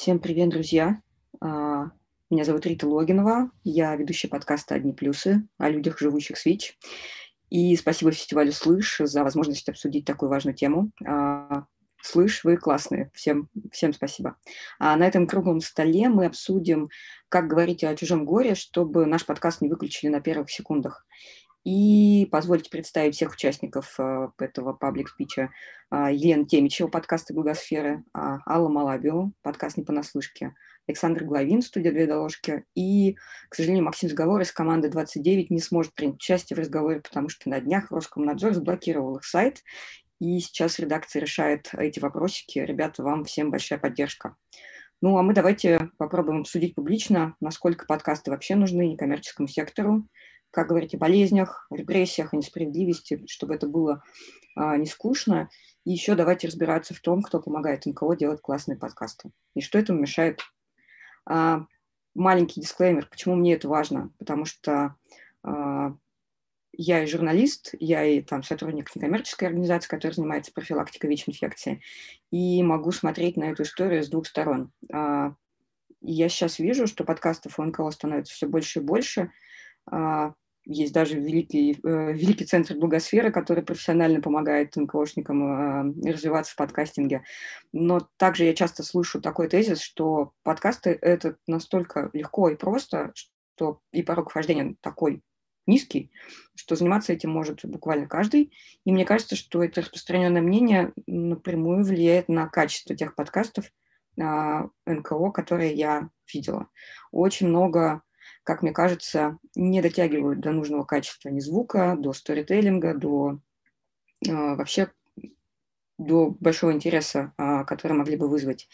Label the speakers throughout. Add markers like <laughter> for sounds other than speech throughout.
Speaker 1: Всем привет, друзья. А, меня зовут Рита Логинова. Я ведущая подкаста «Одни плюсы» о людях, живущих с ВИЧ. И спасибо фестивалю «Слышь» за возможность обсудить такую важную тему. А, «Слышь, вы классные». Всем, всем спасибо. А на этом круглом столе мы обсудим, как говорить о чужом горе, чтобы наш подкаст не выключили на первых секундах. И позвольте представить всех участников э, этого паблик-спича. Э, Елена Темичева, подкаста «Благосферы», э, Алла Малабио, подкаст «Не понаслышке», Александр Главин, студия «Две доложки», и, к сожалению, Максим Сговор из команды 29 не сможет принять участие в разговоре, потому что на днях Роскомнадзор заблокировал их сайт, и сейчас редакция решает эти вопросики. Ребята, вам всем большая поддержка. Ну, а мы давайте попробуем обсудить публично, насколько подкасты вообще нужны некоммерческому сектору, как говорить о болезнях, репрессиях, о несправедливости, чтобы это было а, не скучно. И еще давайте разбираться в том, кто помогает НКО делать классные подкасты. И что этому мешает. А, маленький дисклеймер, почему мне это важно. Потому что а, я и журналист, я и там сотрудник некоммерческой организации, которая занимается профилактикой ВИЧ-инфекции, и могу смотреть на эту историю с двух сторон. А, я сейчас вижу, что подкастов у НКО становится все больше и больше, есть даже великий, э, великий центр благосферы, который профессионально помогает НКОшникам а, развиваться в подкастинге. Но также я часто слышу такой тезис, что подкасты – это настолько легко и просто, что и порог вхождения такой низкий, что заниматься этим может буквально каждый. И мне кажется, что это распространенное мнение напрямую влияет на качество тех подкастов а, НКО, которые я видела. Очень много как мне кажется, не дотягивают до нужного качества ни звука, до сторителлинга, до э, вообще до большого интереса, э, который могли бы вызвать.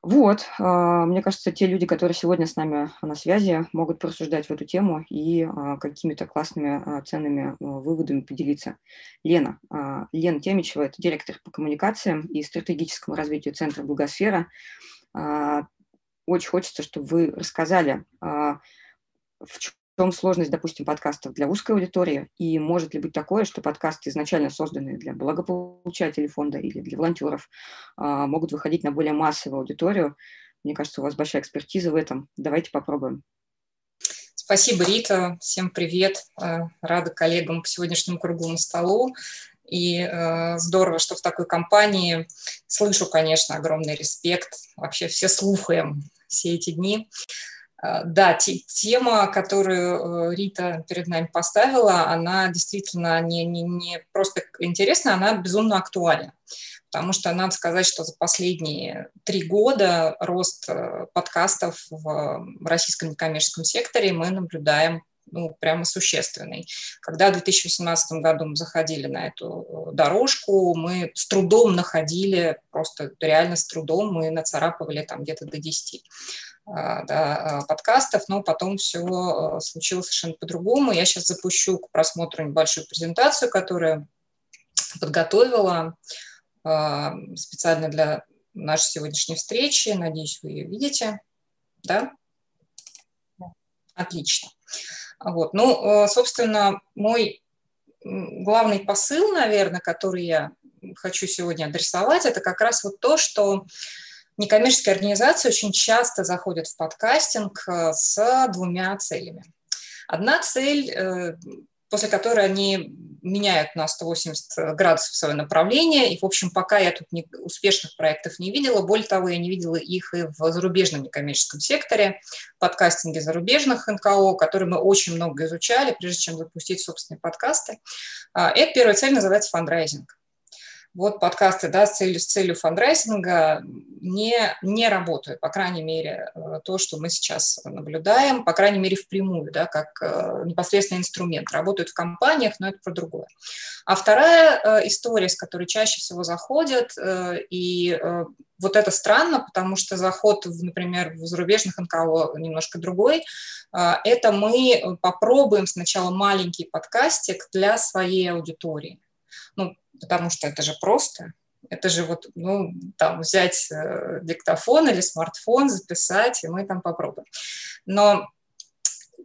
Speaker 1: Вот, э, мне кажется, те люди, которые сегодня с нами на связи, могут порассуждать в эту тему и э, какими-то классными э, ценными э, выводами поделиться. Лена, э, Лена Темичева – это директор по коммуникациям и стратегическому развитию Центра Благосфера очень хочется, чтобы вы рассказали, а, в чем сложность, допустим, подкастов для узкой аудитории, и может ли быть такое, что подкасты, изначально созданные для благополучателей фонда или для волонтеров, а, могут выходить на более массовую аудиторию. Мне кажется, у вас большая экспертиза в этом. Давайте попробуем.
Speaker 2: Спасибо, Рита. Всем привет. А, рада коллегам по сегодняшнему круглому столу. И э, здорово, что в такой компании слышу, конечно, огромный респект. Вообще все слухаем все эти дни. Э, да, тема, которую э, Рита перед нами поставила, она действительно не, не, не просто интересна, она безумно актуальна. Потому что надо сказать, что за последние три года рост э, подкастов в российском некоммерческом секторе мы наблюдаем ну, прямо существенный. Когда в 2018 году мы заходили на эту дорожку, мы с трудом находили, просто реально с трудом, мы нацарапывали там где-то до 10 а, да, а, подкастов, но потом все случилось совершенно по-другому. Я сейчас запущу к просмотру небольшую презентацию, которую подготовила специально для нашей сегодняшней встречи. Надеюсь, вы ее видите. Да? Отлично. Вот. Ну, собственно, мой главный посыл, наверное, который я хочу сегодня адресовать, это как раз вот то, что некоммерческие организации очень часто заходят в подкастинг э, с двумя целями. Одна цель, э, после которой они меняют на 180 градусов свое направление. И, в общем, пока я тут не, успешных проектов не видела, более того, я не видела их и в зарубежном некоммерческом секторе, подкастинге зарубежных НКО, которые мы очень много изучали, прежде чем запустить собственные подкасты. А, эта первая цель называется фандрайзинг вот подкасты да, с, целью, с целью фандрайзинга не, не работают, по крайней мере, э, то, что мы сейчас наблюдаем, по крайней мере, впрямую, да, как э, непосредственный инструмент. Работают в компаниях, но это про другое. А вторая э, история, с которой чаще всего заходят, и вот это странно, потому что заход, например, в зарубежных НКО немножко другой, это мы попробуем сначала маленький подкастик для своей аудитории. Ну, потому что это же просто. Это же вот, ну, там, взять э, диктофон или смартфон, записать, и мы там попробуем. Но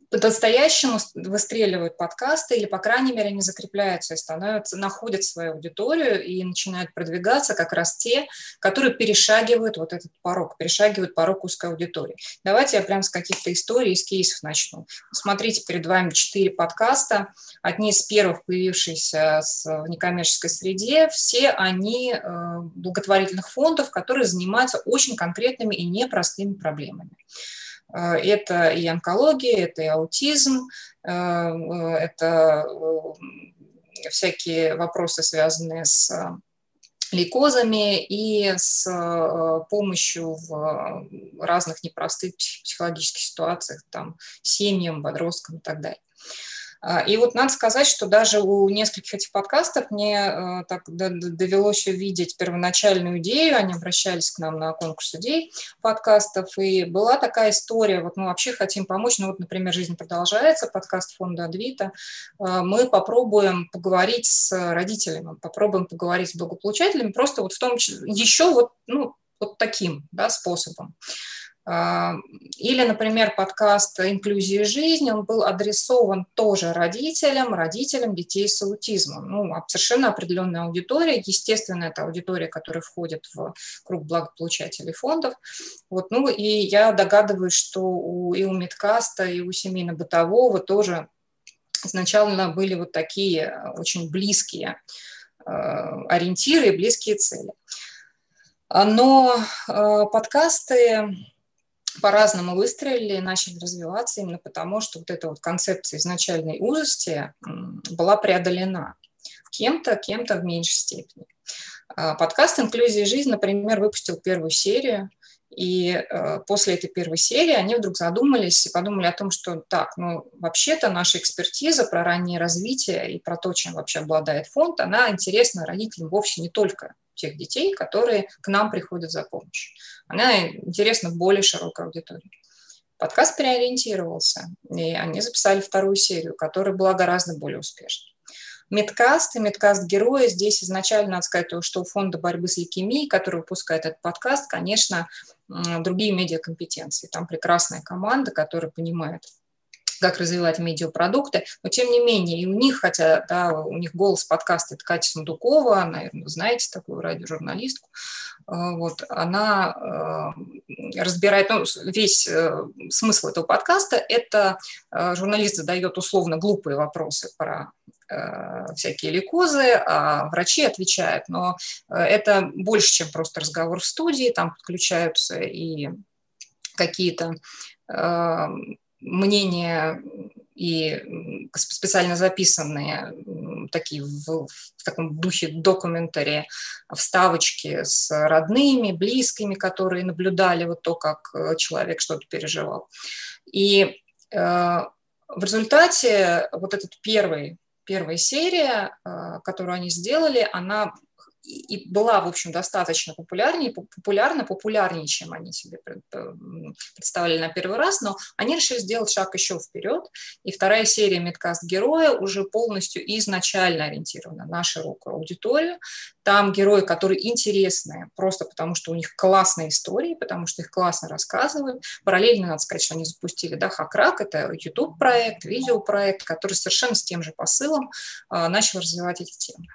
Speaker 2: по-настоящему выстреливают подкасты, или, по крайней мере, они закрепляются и становятся, находят свою аудиторию и начинают продвигаться как раз те, которые перешагивают вот этот порог, перешагивают порог узкой аудитории. Давайте я прям с каких-то историй, из кейсов начну. Смотрите, перед вами четыре подкаста, одни из первых появившиеся в некоммерческой среде, все они э, благотворительных фондов, которые занимаются очень конкретными и непростыми проблемами. Э, это и онкология, это и аутизм, э, э, это всякие вопросы, связанные с лейкозами и с помощью в разных непростых психологических ситуациях, там, семьям, подросткам и так далее. А, и вот надо сказать, что даже у нескольких этих подкастов мне э, так довелось увидеть первоначальную идею, они обращались к нам на конкурс идей подкастов, и была такая история, вот мы вообще хотим помочь, ну вот, например, «Жизнь продолжается», подкаст фонда Адвита, э, мы попробуем поговорить с родителями, попробуем поговорить с благополучателями, просто вот в том числе, еще вот, ну, вот таким да, способом. А, или, например, подкаст «Инклюзия жизни», он был адресован тоже родителям, родителям детей с аутизмом. Ну, совершенно определенная аудитория. Естественно, это аудитория, которая входит в круг благополучателей фондов. Вот, ну, и я догадываюсь, что у, и у Медкаста, и у семейно-бытового тоже изначально были вот такие очень близкие э, ориентиры и близкие цели. Но э, подкасты по-разному выстрелили, начали развиваться именно потому, что вот эта вот концепция изначальной узости была преодолена кем-то, кем-то в меньшей степени. А, подкаст «Инклюзия и жизнь», например, выпустил первую серию, и э, после этой первой серии они вдруг задумались и подумали о том, что так, ну, вообще-то наша экспертиза про раннее развитие и про то, чем вообще обладает фонд, она интересна родителям вовсе не только тех детей, которые к нам приходят за помощью. Она интересна более широкой аудитории. Подкаст переориентировался, и они записали вторую серию, которая была гораздо более успешной. Медкаст и Медкаст Героя. Здесь изначально надо сказать, что у фонда борьбы с лейкемией, который выпускает этот подкаст, конечно, другие медиакомпетенции. Там прекрасная команда, которая понимает как развивать медиапродукты, но тем не менее и у них, хотя да, у них голос подкаста это Катя Сундукова, наверное, знаете такую радиожурналистку, э, вот, она э, разбирает, ну, весь э, смысл этого подкаста, это журналист задает условно глупые вопросы про всякие лейкозы, а врачи отвечают, но это больше, чем просто разговор в студии, там подключаются и какие-то мнения и специально записанные такие в, в таком духе документари вставочки с родными, близкими, которые наблюдали вот то, как э, человек что-то переживал. И э, в результате вот этот первый, первая серия, э, которую они сделали, она и была, в общем, достаточно популярнее, популярна, популярнее, чем они себе представили на первый раз, но они решили сделать шаг еще вперед, и вторая серия «Медкаст Героя» уже полностью изначально ориентирована на широкую аудиторию. Там герои, которые интересные, просто потому что у них классные истории, потому что их классно рассказывают. Параллельно, надо сказать, что они запустили да, Хакрак, это YouTube-проект, видеопроект, который совершенно с тем же посылом а, начал развивать эти темы.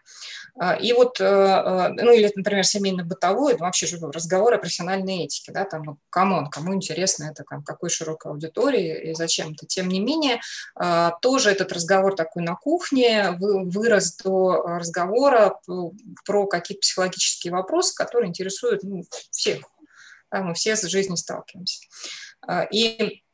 Speaker 2: А, и вот, э, э, ну или, например, семейно-бытовой, это вообще разговор о профессиональной этике, да, там, ну, come on, кому интересно это, там, какой широкой аудитории и зачем-то. Тем не менее, а, тоже этот разговор такой на кухне вырос до разговора про какие-то психологические вопросы, которые интересуют ну, всех. Да, мы все с жизнью сталкиваемся. А, и а,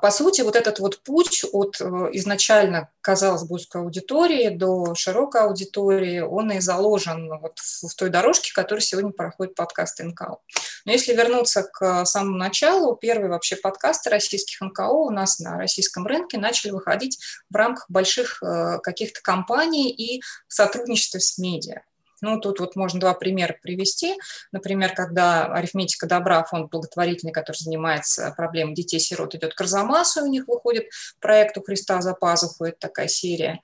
Speaker 2: по сути, вот этот вот путь от э, изначально, казалось бы, узкой аудитории до широкой аудитории, он и заложен вот в той дорожке, которая сегодня проходит подкаст НКО. Но если вернуться к самому началу, первые вообще подкасты российских НКО у нас на российском рынке начали выходить в рамках больших э, каких-то компаний и в сотрудничестве с медиа. Ну, тут вот можно два примера привести. Например, когда арифметика добра, фонд благотворительный, который занимается проблемой детей-сирот, идет к Арзамасу, у них выходит проект «У Христа за пазуху», это такая серия.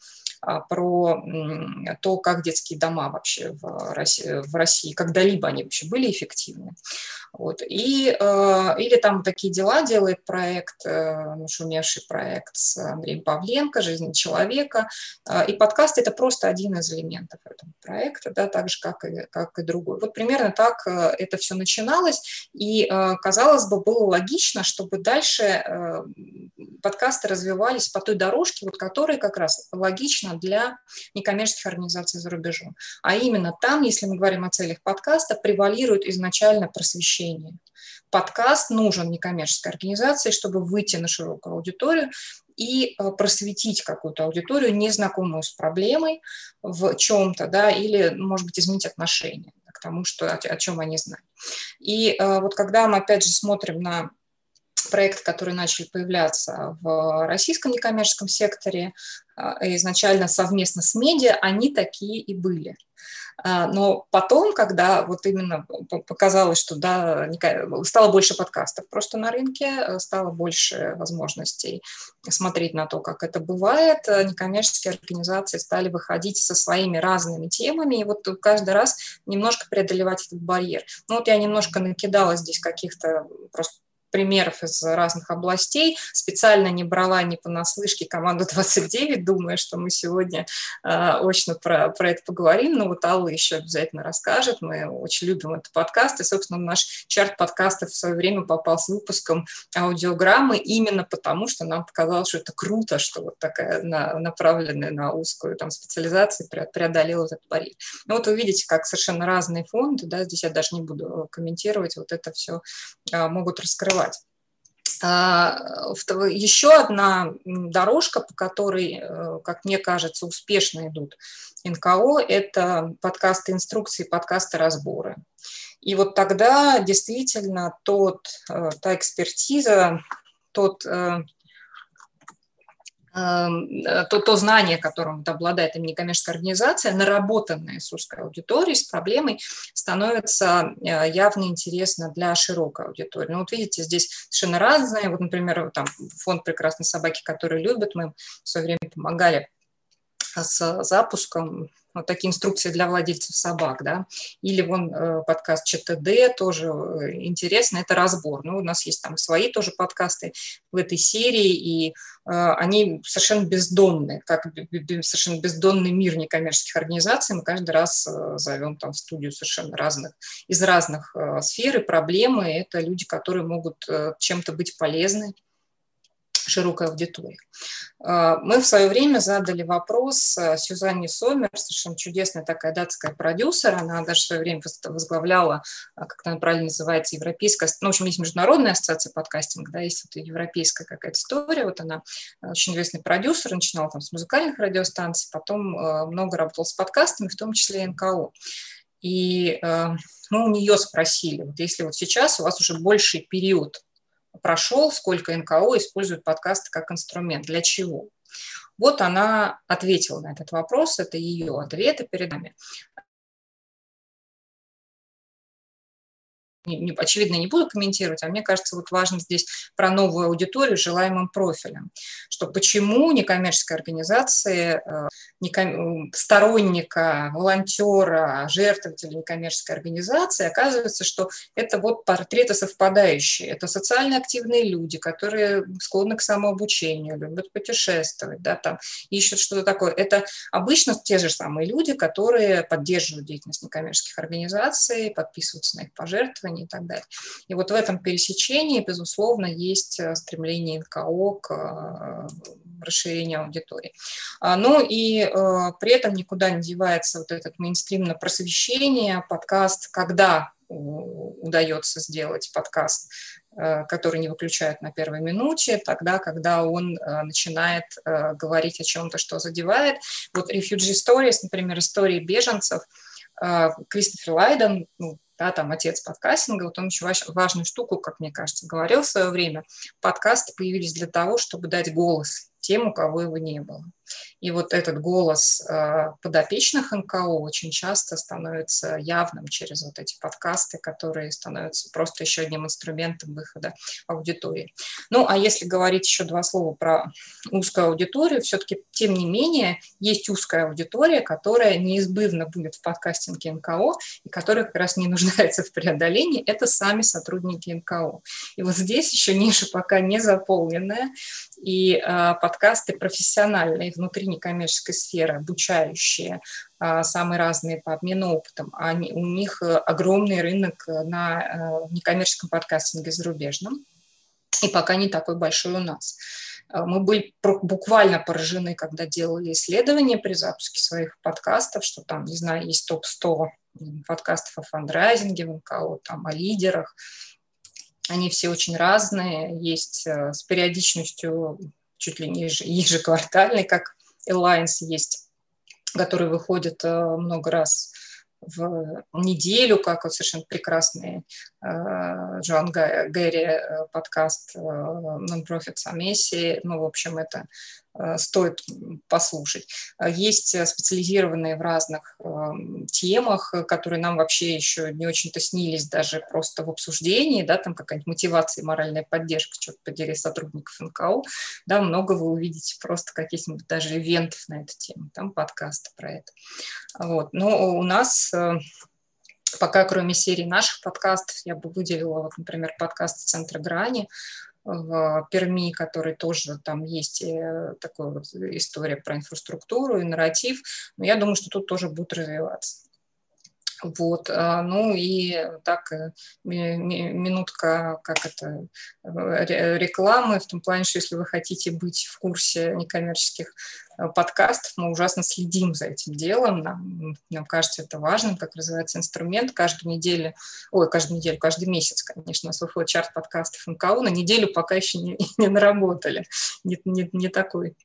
Speaker 2: Про то, как детские дома вообще в России, в России когда-либо они вообще были эффективны. Вот. И, или там такие дела делает проект, нашумевший проект с Андреем Павленко «Жизнь человека». И подкаст – это просто один из элементов этого проекта, да, так же, как и, как и другой. Вот примерно так это все начиналось, и, казалось бы, было логично, чтобы дальше подкасты развивались по той дорожке, вот которая как раз логична для некоммерческих организаций за рубежом. А именно там, если мы говорим о целях подкаста, превалирует изначально просвещение. Подкаст нужен некоммерческой организации, чтобы выйти на широкую аудиторию и э, просветить какую-то аудиторию, незнакомую с проблемой в чем-то, да, или, может быть, изменить отношение к тому, что, о, о чем они знают. И э, вот когда мы, опять же, смотрим на проекты, которые начали появляться в российском некоммерческом секторе, а, изначально совместно с медиа, они такие и были. А, но потом, когда вот именно показалось, что да, стало больше подкастов просто на рынке, стало больше возможностей смотреть на то, как это бывает, некоммерческие организации стали выходить со своими разными темами, и вот каждый раз немножко преодолевать этот барьер. Ну вот я немножко накидала здесь каких-то просто примеров из разных областей. Специально не брала не понаслышке команду 29, думая, что мы сегодня э, очно про, про это поговорим. Но вот Алла еще обязательно расскажет. Мы очень любим этот подкаст. И, собственно, наш чарт подкастов в свое время попал с выпуском аудиограммы именно потому, что нам показалось, что это круто, что вот такая на, направленная на узкую там, специализацию преодолела этот барьер. Ну вот вы видите, как совершенно разные фонды, да, здесь я даже не буду комментировать, вот это все а, могут раскрывать развивать. А, еще одна дорожка, по которой, э, как мне кажется, успешно идут НКО, это подкасты инструкции, подкасты разборы. И вот тогда действительно тот, э, та экспертиза, тот э, то, то знание, которым обладает именно некоммерческая организация, наработанное с узкой аудиторией, с проблемой, становится э, явно интересно для широкой аудитории. Ну вот видите, здесь совершенно разные. Вот, например, там фонд «Прекрасной собаки», который любят, мы в свое время помогали с запуском вот такие инструкции для владельцев собак, да, или вон э, подкаст ЧТД тоже э, интересно, это разбор. Ну, у нас есть там свои тоже подкасты в этой серии, и э, они совершенно бездонные, как совершенно бездонный мир некоммерческих организаций. Мы каждый раз зовем там в студию совершенно разных, из разных сфер и проблемы. Это люди, которые могут чем-то быть полезны широкой аудитории. А, мы в свое время задали вопрос э, Сюзанне Сомер, совершенно чудесная такая датская продюсер, она даже в свое время возглавляла, а, как она правильно называется, европейская, ну, в общем, есть международная ассоциация подкастинга, да, есть вот европейская какая-то история, вот она э, очень известный продюсер, начинала там с музыкальных радиостанций, потом э, много работала с подкастами, в том числе и НКО. И мы у нее спросили, вот если вот сейчас у вас уже больший период прошел, сколько НКО используют подкасты как инструмент, для чего. Вот она ответила на этот вопрос, это ее ответы перед нами. Не, очевидно, не буду комментировать, а мне кажется, вот важно здесь про новую аудиторию с желаемым профилем, что почему некоммерческие организации, э, неком... сторонника, волонтера, жертвователя некоммерческой организации, оказывается, что это вот портреты совпадающие, это социально активные люди, которые склонны к самообучению, любят путешествовать, да, там, ищут что-то такое. Это обычно те же самые люди, которые поддерживают деятельность некоммерческих организаций, подписываются на их пожертвования, и так далее. И вот в этом пересечении, безусловно, есть э, стремление НКО к э, расширению аудитории. А, ну и э, при этом никуда не девается вот этот мейнстрим на просвещение, подкаст, когда удается сделать подкаст, который не выключают на первой минуте, тогда, когда он начинает говорить о чем-то, что задевает. Вот Refugee Stories, например, истории беженцев, Кристофер Лайден, ну, да, там отец подкастинга, вот он еще важную штуку, как мне кажется, говорил в свое время. Подкасты появились для того, чтобы дать голос тем, у кого его не было. И вот этот голос э, подопечных НКО очень часто становится явным через вот эти подкасты, которые становятся просто еще одним инструментом выхода аудитории. Ну, а если говорить еще два слова про узкую аудиторию, все-таки, тем не менее, есть узкая аудитория, которая неизбывно будет в подкастинге НКО и которая как раз не нуждается в преодолении, это сами сотрудники НКО. И вот здесь еще ниша пока не заполненная, и э, подкасты профессиональные внутри некоммерческой сферы, обучающие, э, самые разные по обмену опытом, они, у них э, огромный рынок на э, некоммерческом подкастинге зарубежном, и пока не такой большой у нас. Мы были буквально поражены, когда делали исследования при запуске своих подкастов, что там, не знаю, есть топ-100 подкастов о фандрайзинге в НКО, там, о лидерах, они все очень разные, есть э, с периодичностью чуть ли не ежеквартальной, как Alliance есть, который выходит э, много раз в неделю, как вот совершенно прекрасный э, Джоан Гэри подкаст Non-Profit Самеси. Ну, в общем, это Э, стоит послушать. Есть специализированные в разных эм, темах, которые нам вообще еще не очень-то снились даже просто в обсуждении, да, там какая-нибудь мотивация моральная поддержка, что-то подери сотрудников НКО, да, много вы увидите просто каких-нибудь даже ивентов на эту тему, там подкасты про это. Вот. Но у нас э, пока кроме серии наших подкастов, я бы выделила, вот, например, подкаст Центра Грани, в Перми, который тоже там есть э, такая вот история про инфраструктуру и нарратив. Но я думаю, что тут тоже будет развиваться. Вот, а, ну и так э, минутка, как это, э, рекламы, в том плане, что если вы хотите быть в курсе некоммерческих э, подкастов, мы ужасно следим за этим делом, нам, нам кажется это важным, как развивается инструмент, каждую неделю, ой, каждую неделю, каждый месяц, конечно, у нас выходит чарт подкастов НКО, на неделю пока еще не, <laughs> не наработали, не, не, не такой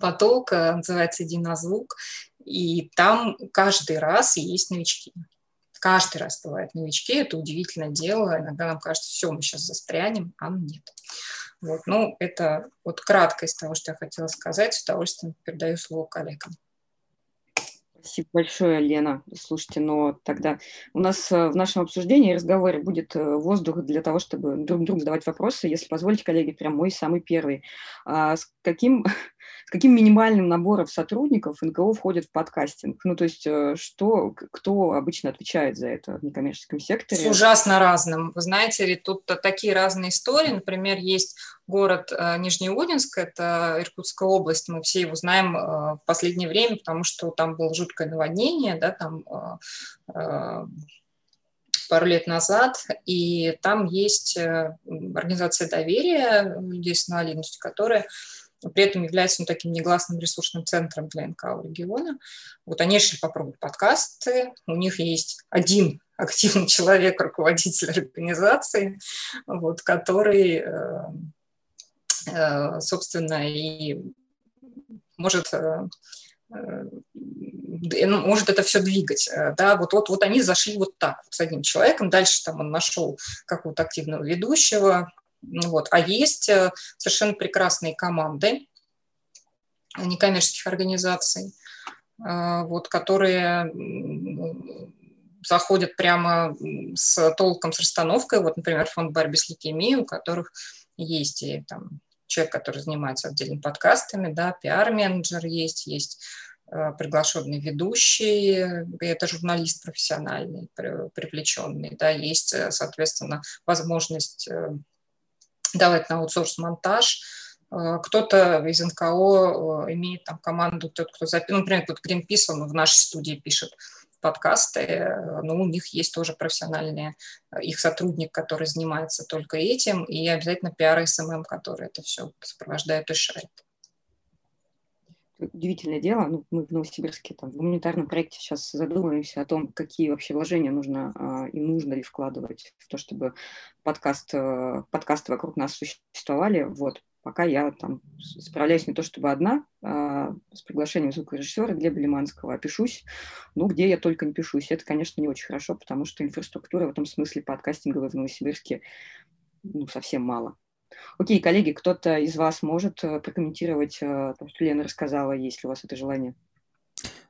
Speaker 2: поток, называется «Единозвук», и там каждый раз есть новички. Каждый раз бывают новички, это удивительное дело. Иногда нам кажется, все, мы сейчас застрянем, а нет. Вот, ну, это вот кратко из того, что я хотела сказать. С удовольствием передаю слово коллегам.
Speaker 1: Спасибо большое, Лена. Слушайте, но тогда у нас э, в нашем обсуждении и разговоре будет э, воздух для того, чтобы друг другу задавать вопросы. Если позволите, коллеги, прям мой самый первый. А с каким с каким минимальным набором сотрудников НКО входит в подкастинг? Ну, то есть э, что, кто обычно отвечает за это в некоммерческом секторе?
Speaker 2: С ужасно разным. Вы знаете, тут такие разные истории. Например, есть город э, Нижнеудинск, это Иркутская область, мы все его знаем э, в последнее время, потому что там было жуткое наводнение, да, там пару лет назад, и там есть организация доверия людей с инвалидностью, которая при этом является ну, таким негласным ресурсным центром для НКО региона. Вот они решили попробовать подкасты, у них есть один активный <laughs> человек, руководитель организации, вот, который, э, э, собственно, и может э, ну, может это все двигать. Да, вот, вот, вот они зашли вот так, вот с одним человеком. Дальше там он нашел какого-то активного ведущего, вот. А есть э, совершенно прекрасные команды некоммерческих организаций, э, вот, которые заходят прямо с толком, с расстановкой. Вот, например, фонд борьбы с лейкемией, у которых есть и там человек, который занимается отдельными подкастами, да, пиар-менеджер есть, есть э, приглашенный ведущий, это журналист профессиональный, привлеченный, да, есть, соответственно, возможность давать на аутсорс-монтаж. Э, кто-то из НКО э, имеет там команду, тот, кто записывает, ну, например, вот Greenpeace, он в нашей студии пишет подкасты, э, но у них есть тоже профессиональные, их сотрудник, который занимается только этим, и обязательно пиар и СММ, который это все сопровождает и шарит
Speaker 1: удивительное дело. Ну, мы в Новосибирске там, в гуманитарном проекте сейчас задумываемся о том, какие вообще вложения нужно а, и нужно ли вкладывать в то, чтобы подкаст, а, подкасты вокруг нас существовали. Вот. Пока я там справляюсь не то чтобы одна, а, с приглашением звукорежиссера Глеба Лиманского, пишусь, ну, где я только не пишусь. Это, конечно, не очень хорошо, потому что инфраструктура в этом смысле подкастинговой в Новосибирске ну, совсем мало Окей, коллеги, кто-то из вас может э, прокомментировать то, что Лена рассказала, есть ли у вас это желание?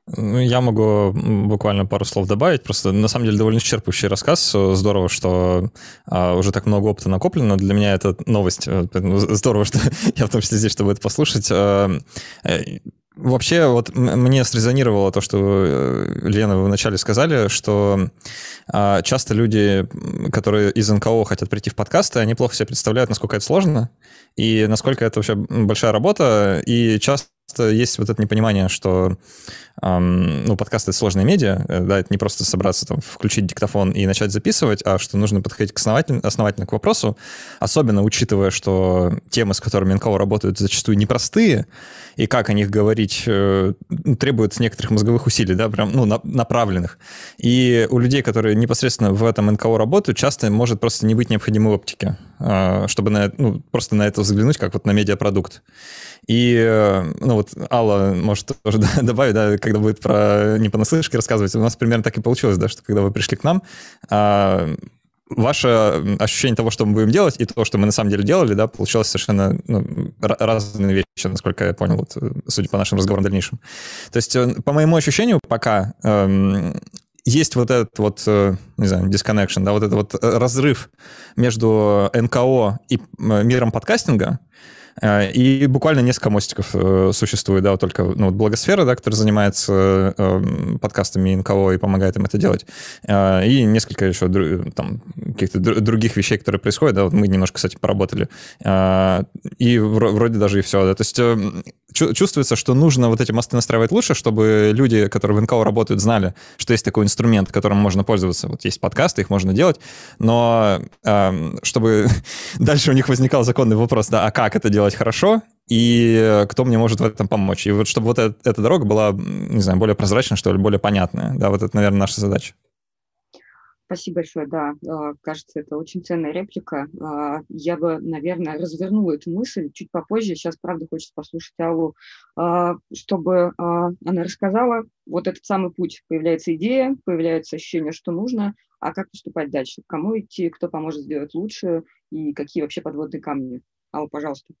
Speaker 3: Ну, я могу буквально пару слов добавить. Просто на самом деле довольно исчерпывающий рассказ. Здорово, что а, уже так много опыта накоплено. Для меня это новость. Здорово, что <laughs> я в том числе здесь, чтобы это послушать. А, э, Вообще, вот мне срезонировало то, что э, Лена, вы вначале сказали, что э, часто люди, которые из НКО хотят прийти в подкасты, они плохо себе представляют, насколько это сложно и насколько это вообще большая работа, и часто есть вот это непонимание, что эм, ну, подкаст — это сложная медиа, э, да, это не просто собраться, там, включить диктофон и начать записывать, а что нужно подходить к основательно, основательно к вопросу, особенно учитывая, что темы, с которыми НКО работают, зачастую непростые, и как о них говорить э, требует некоторых мозговых усилий, да, прям, ну, на, направленных. И у людей, которые непосредственно в этом НКО работают, часто может просто не быть необходимой оптики, э, чтобы на, ну, просто на это взглянуть, как вот на медиапродукт. И, э, ну вот, Алла может тоже <laughs> добавить, да, когда будет про не понаслышке рассказывать, у нас примерно так и получилось, да, что когда вы пришли к нам, а, ваше ощущение того, что мы будем делать, и то, что мы на самом деле делали, да, получалось совершенно ну, разные вещи, насколько я понял, вот, судя по нашим разговорам дальнейшим. То есть, э, по моему ощущению, пока эм, есть вот этот вот, э, не знаю, disconnection, да, вот этот вот разрыв между НКО и миром подкастинга, Э, и буквально несколько мостиков э, существует, да, вот только ну, вот Благосфера, да, которая занимается э, подкастами НКО и помогает им это делать, и несколько еще там каких-то других вещей, которые происходят, да, вот мы немножко, кстати, поработали, и вроде даже и все, да, то есть чувствуется, что нужно вот эти мосты настраивать лучше, чтобы люди, которые в НКО работают, знали, что есть такой инструмент, которым можно пользоваться. Вот есть подкасты, их можно делать, но э, чтобы <laughs> дальше у них возникал законный вопрос, да, а как это делать хорошо, и кто мне может в этом помочь. И вот чтобы вот эта, эта дорога была, не знаю, более прозрачная, что ли, более понятная. Да, вот это, наверное, наша задача.
Speaker 1: Спасибо большое, да, а, кажется, это очень ценная реплика. А, я бы, наверное, развернула эту мысль чуть попозже. Сейчас, правда, хочется послушать Аллу, а, чтобы она рассказала, вот этот самый путь. Появляется идея, появляется ощущение, что нужно, а как поступать дальше? Кому идти, кто поможет сделать лучше и какие вообще подводные камни? Алла, пожалуйста.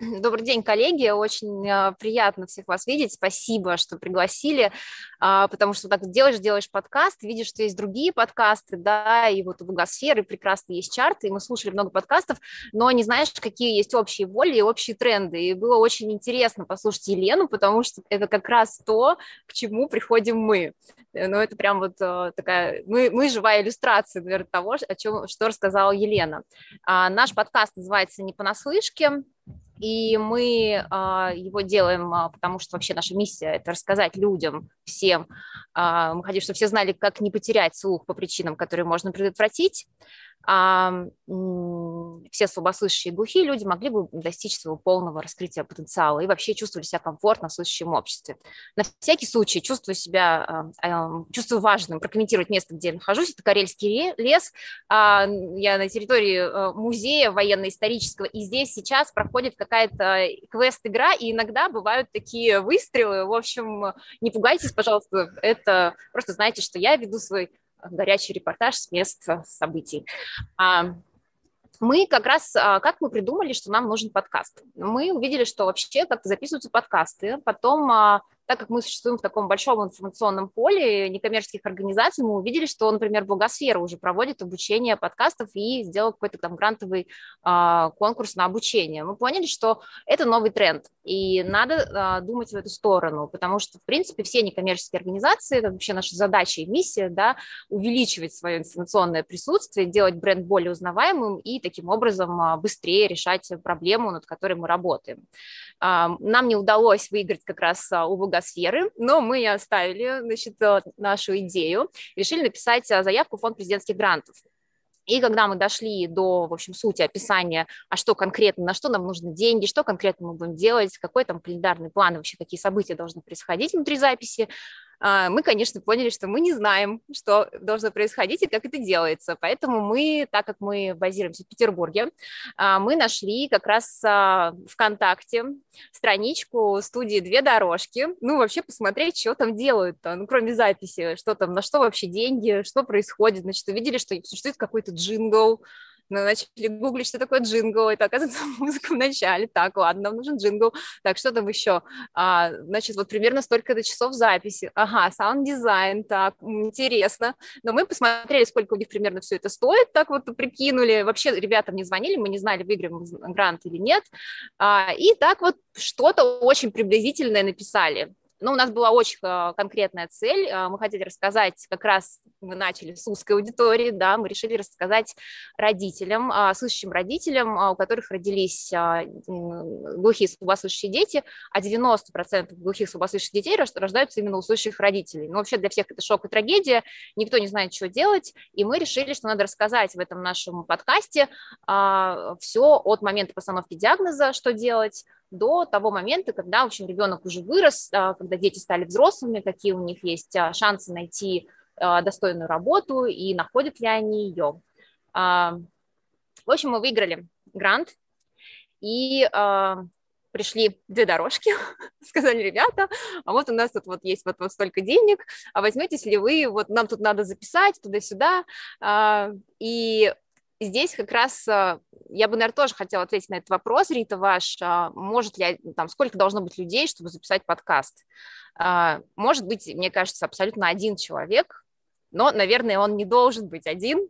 Speaker 1: <laughs>
Speaker 4: Добрый день, коллеги. Очень а, приятно всех вас видеть. Спасибо, что пригласили, а, потому что так делаешь, делаешь подкаст, видишь, что есть другие подкасты, да, и вот у Благосферы прекрасно есть чарты, и мы слушали много подкастов, но не знаешь, какие есть общие воли и общие тренды. И было очень интересно послушать Елену, потому что это как раз то, к чему приходим мы. Ну, это прям вот а, такая, мы, мы живая иллюстрация, наверное, того, о чем, что рассказала Елена. Наш подкаст называется «Не понаслышке», и мы а, его делаем, а, потому что вообще наша миссия – это рассказать людям, всем, а, мы хотим, чтобы все знали, как не потерять слух по причинам, которые можно предотвратить, все слабослышащие и глухие люди могли бы достичь своего полного раскрытия потенциала и вообще чувствовали себя комфортно в слышащем обществе. На всякий случай чувствую себя, чувствую важным прокомментировать место, где я нахожусь. Это Карельский лес. Я на территории музея военно-исторического, и здесь сейчас проходит какая-то квест-игра, и иногда бывают такие выстрелы. В общем, не пугайтесь, пожалуйста, это просто знаете, что я веду свой горячий репортаж с мест событий. А, мы как раз, а, как мы придумали, что нам нужен подкаст? Мы увидели, что вообще как-то записываются подкасты, потом а, так как мы существуем в таком большом информационном поле некоммерческих организаций, мы увидели, что, например, Благосфера уже проводит обучение подкастов и сделал какой-то там грантовый а, конкурс на обучение. Мы поняли, что это новый тренд, и надо а, думать в эту сторону, потому что, в принципе, все некоммерческие организации, это вообще наша задача и миссия, да, увеличивать свое информационное присутствие, делать бренд более узнаваемым и таким образом а, быстрее решать проблему, над которой мы работаем. А, нам не удалось выиграть как раз а, у Благосферы сферы, но мы оставили значит, э, нашу идею, решили написать э, заявку в фонд президентских грантов. И когда мы дошли до, в общем, сути описания, а что конкретно, на что нам нужны деньги, что конкретно мы будем делать, какой там календарный план, вообще какие события должны происходить внутри записи, мы, конечно, поняли, что мы не знаем, что должно происходить и как это делается. Поэтому мы, так как мы базируемся в Петербурге, а, мы нашли как раз а, ВКонтакте страничку студии «Две дорожки». Ну, вообще посмотреть, что там делают-то, ну, кроме записи, что там, на что вообще деньги, что происходит. Значит, увидели, что существует какой-то джингл, начали гуглить, что такое джингл, это, оказывается, <laughs> музыка в начале. Так, ладно, нам нужен джингл. Так, что там еще? А, значит, вот примерно столько-то часов записи. Ага, саунд-дизайн, так, интересно. Но мы посмотрели, сколько у них примерно все это стоит, так вот прикинули. Вообще ребятам не звонили, мы не знали, выиграем грант или нет. А, и так вот что-то очень приблизительное написали. Но у нас была очень а, конкретная цель. А, мы хотели рассказать, как раз мы начали с узкой аудитории, да, мы решили рассказать родителям, а, слышащим родителям, у которых родились глухие слабослышащие дети, а 90% глухих слабослышащих детей рождаются именно у слышащих родителей. Но вообще для всех это шок и трагедия, никто не знает, что делать, и мы решили, что надо рассказать в этом нашем подкасте все от момента постановки диагноза, что делать, до того момента, когда, общем, ребенок уже вырос, а, когда дети стали взрослыми, какие у них есть а, шансы найти а, достойную работу и находят ли они ее. В общем, мы выиграли грант и пришли две дорожки, <laughs> сказали, ребята, а вот у нас тут вот есть вот, вот столько денег, а возьметесь ли вы, вот нам тут надо записать туда-сюда, и здесь как раз а, я бы, наверное, тоже хотела ответить на этот вопрос, Рита, ваш, а, может ли, там, сколько должно быть людей, чтобы записать подкаст? А, может быть, мне кажется, абсолютно один человек, но, наверное, он не должен быть один,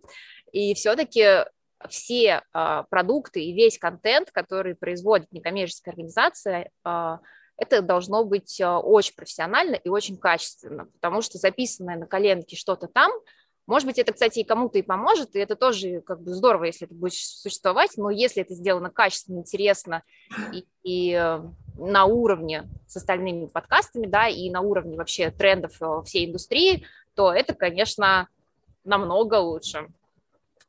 Speaker 4: и все-таки все продукты и весь контент, который производит некоммерческая организация, это должно быть очень профессионально и очень качественно, потому что записанное на коленке что-то там – может быть, это, кстати, и кому-то и поможет, и это тоже как бы здорово, если это будет существовать, но если это сделано качественно, интересно и, и э, на уровне с остальными подкастами, да, и на уровне вообще трендов э, всей индустрии, то это, конечно, намного лучше.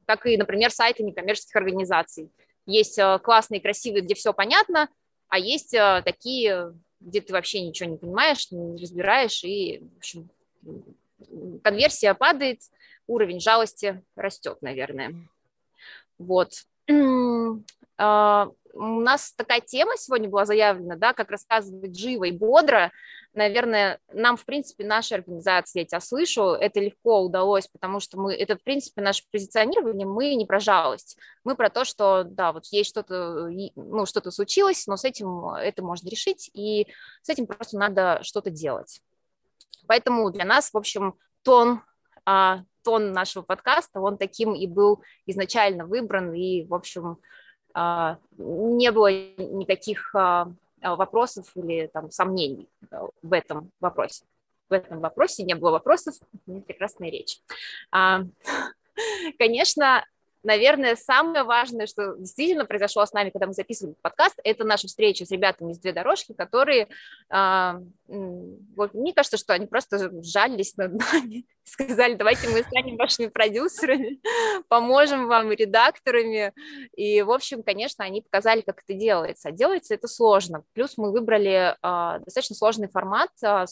Speaker 4: Как и, например, сайты некоммерческих организаций. Есть э, классные, красивые, где все понятно, а есть такие, где ты вообще ничего не понимаешь, не разбираешь, и, в общем, конверсия падает, уровень жалости растет, наверное. Вот. <clears throat> А, у нас такая тема сегодня была заявлена, да, как рассказывать живо и бодро. Наверное, нам, в принципе, наша организация, я тебя слышу, это легко удалось, потому что мы, это, в принципе, наше позиционирование, мы не про жалость, мы про то, что, да, вот есть что-то, ну, что-то случилось, но с этим это можно решить, и с этим просто надо что-то делать. Поэтому для нас, в общем, тон тон нашего подкаста, он таким и был изначально выбран, и, в общем, а, не было никаких а, вопросов или там сомнений в этом вопросе. В этом вопросе не было вопросов, прекрасная речь. <laughs> Конечно, наверное, самое важное, что действительно произошло с нами, когда мы записывали подкаст, это наша встреча с ребятами из «Две дорожки», которые, э, вот, мне кажется, что они просто жалились над нами, сказали, давайте мы станем вашими продюсерами, <laughs> поможем вам редакторами, и, в общем, конечно, они показали, как это делается, а делается это сложно, плюс мы выбрали э, достаточно сложный формат, э,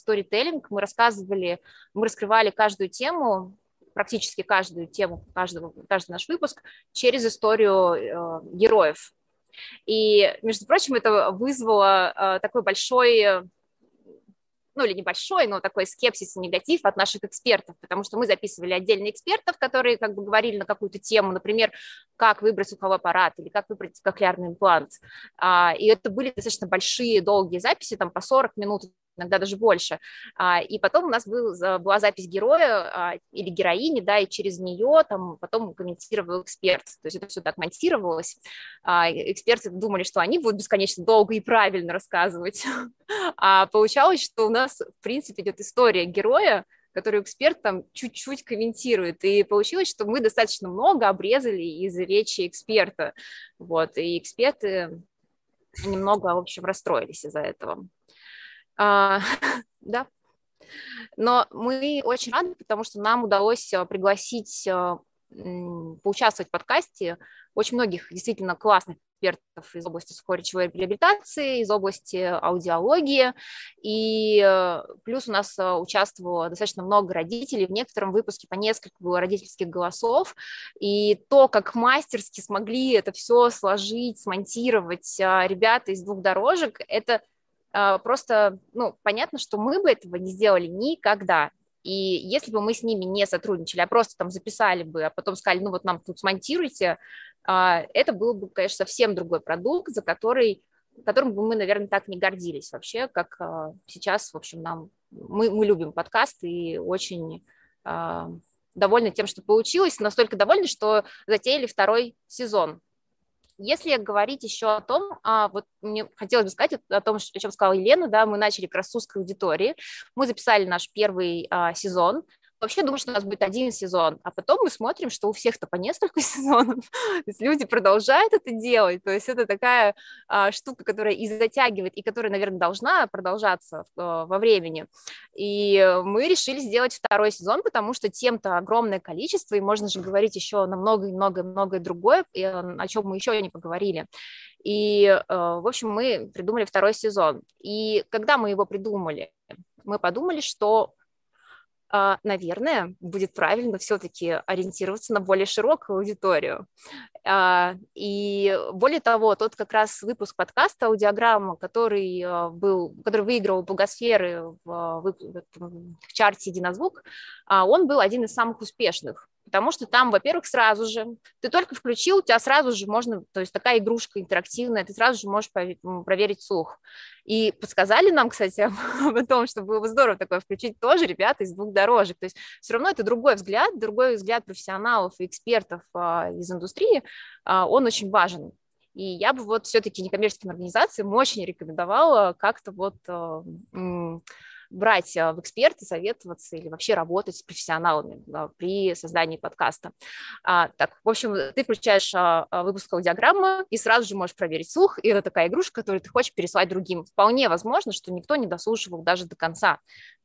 Speaker 4: мы рассказывали, мы раскрывали каждую тему, практически каждую тему, каждого, каждый наш выпуск через историю э, героев. И, между прочим, это вызвало э, такой большой ну или небольшой, но такой скепсис и негатив от наших экспертов, потому что мы записывали отдельно экспертов, которые как бы говорили на какую-то тему, например, как выбрать слуховой аппарат или как выбрать кохлеарный имплант. А, и это были достаточно большие, долгие записи, там по 40 минут иногда даже больше. А, и потом у нас был, была запись героя а, или героини, да, и через нее там потом комментировал эксперт. То есть это все так монтировалось. А, эксперты думали, что они будут бесконечно долго и правильно рассказывать. <laughs> А получалось, что у нас, в принципе, идет история героя, который эксперт там чуть-чуть комментирует. И получилось, что мы достаточно много обрезали из речи эксперта. Вот, и эксперты немного, в общем, расстроились из-за этого. А, <laughs> да. Но мы очень рады, потому что нам удалось э, пригласить э, поучаствовать в подкасте очень многих действительно классных экспертов из области сухоречевой реабилитации, из области аудиологии, и э, плюс у нас участвовало достаточно много родителей, в некотором выпуске по несколько было родительских голосов, и то, как мастерски смогли это все сложить, смонтировать ребята из двух дорожек, это а, просто, ну, понятно, что мы бы этого не сделали никогда. И если бы мы с ними не сотрудничали, а просто там записали бы, а потом сказали, ну вот нам тут смонтируйте, а, это был бы, конечно, совсем другой продукт, за который, которым бы мы, наверное, так не гордились вообще, как а, сейчас, в общем, нам мы, мы любим подкаст и очень а, довольны тем, что получилось, настолько довольны, что затеяли второй сезон. Если говорить еще о том, а, вот мне хотелось бы сказать о том, о чем сказала Елена, да, мы начали как раз с узкой аудитории, мы записали наш первый а, сезон, Вообще думаю, что у нас будет один сезон, а потом мы смотрим, что у всех-то по несколько <laughs> сезонов, то есть люди продолжают это делать, то есть это такая а, штука, которая и затягивает, и которая, наверное, должна продолжаться а, во времени. И мы решили сделать второй сезон, потому что тем-то огромное количество, и можно же говорить еще на много-много-многое другое, и, о чем мы еще не поговорили. И, а, в общем, мы придумали второй сезон. И когда мы его придумали, мы подумали, что а, наверное, будет правильно все-таки ориентироваться на более широкую аудиторию. А, и более того, тот как раз выпуск подкаста «Аудиограмма», который, а, был, который выиграл Благосферы в, в, в чарте «Единозвук», он был один из самых успешных потому что там, во-первых, сразу же, ты только включил, у тебя сразу же можно, то есть такая игрушка интерактивная, ты сразу же можешь проверить слух. И подсказали нам, кстати, <laughs> об том, что было бы здорово такое включить тоже ребята из двух дорожек. То есть все равно это другой взгляд, другой взгляд профессионалов и экспертов а, из индустрии, а, он очень важен. И я бы вот все-таки некоммерческим организациям очень рекомендовала как-то вот а, брать а, в эксперты, советоваться или вообще работать с профессионалами при создании подкаста. А, так, в общем, ты включаешь а, выпуск аудиограммы и сразу же можешь проверить слух, и это такая игрушка, которую ты хочешь переслать другим. Вполне возможно, что никто не дослушивал даже до конца.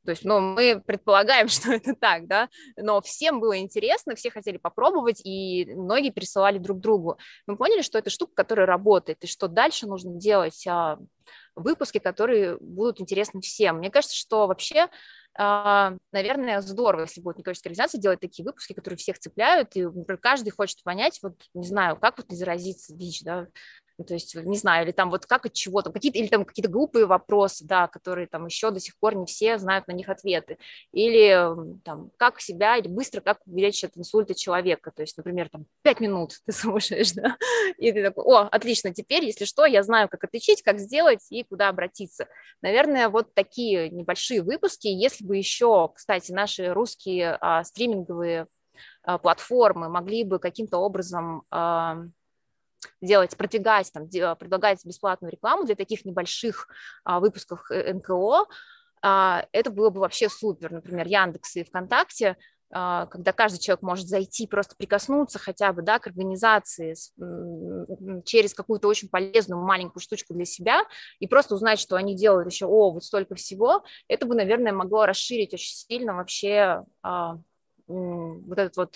Speaker 4: То есть, ну, мы предполагаем, <laughs> что это так, да, но всем было интересно, все хотели попробовать, и многие пересылали друг другу. Мы поняли, что это штука, которая работает, и что дальше нужно делать выпуски, которые будут интересны всем. Мне кажется, что вообще а, наверное, здорово, если будет некоммерческая организация делать такие выпуски, которые всех цепляют, и, каждый хочет понять, вот, не знаю, как вот не заразиться ВИЧ, да, ну, то есть, не знаю, или там вот как от чего, там какие-то, или там какие-то глупые вопросы, да, которые там еще до сих пор не все знают на них ответы, или там как себя, или быстро как лечить от инсульта человека, то есть, например, там пять минут <laughs> ты слушаешь, да, и ты такой, о, отлично, теперь, если что, я знаю, как отличить, как сделать и куда обратиться. Наверное, вот такие небольшие выпуски, если бы еще, кстати, наши русские а, стриминговые а, платформы могли бы каким-то образом а, делать, продвигать, там, предлагать бесплатную рекламу для таких небольших а, выпусков э, НКО, а, это было бы вообще супер. Например, Яндекс и ВКонтакте, а, когда каждый человек может зайти, просто прикоснуться хотя бы да, к организации через какую-то очень полезную маленькую штучку для себя и просто узнать, что они делают еще, о, вот столько всего, это бы, наверное, могло расширить очень сильно вообще а, вот этот вот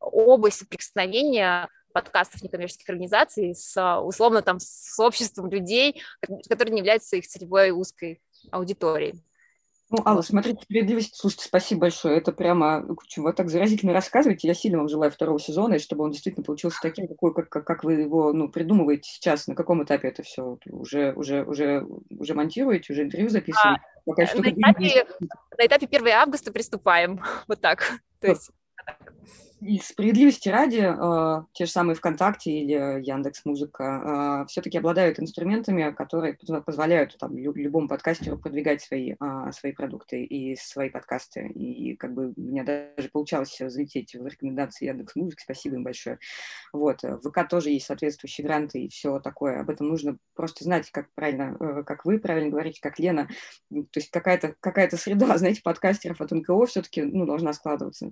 Speaker 4: область соприкосновения подкастов некоммерческих организаций с, условно, там, с обществом людей, которые не являются их целевой узкой аудиторией.
Speaker 1: Ну, Алла, смотрите, справедливость, слушайте, спасибо большое. Это прямо, вы так заразительно рассказываете. Я сильно вам желаю второго сезона, и чтобы он действительно получился таким, какой, как, как, как вы его ну, придумываете сейчас, на каком этапе это все уже, уже, уже, уже монтируете, уже интервью записываете? А,
Speaker 4: Пока на, этапе, на этапе 1 августа приступаем, <laughs> вот так. То есть
Speaker 1: и справедливости ради, э, те же самые ВКонтакте или Яндекс Музыка э, все-таки обладают инструментами, которые позволяют там, любому подкастеру продвигать свои, э, свои продукты и свои подкасты. И как бы у меня даже получалось залететь в рекомендации Яндекс Музыки, спасибо им большое. Вот. В ВК тоже есть соответствующие гранты и все такое. Об этом нужно просто знать, как правильно, э, как вы правильно говорите, как Лена. То есть какая-то какая среда, <laughs> знаете, подкастеров от НКО все-таки ну, должна складываться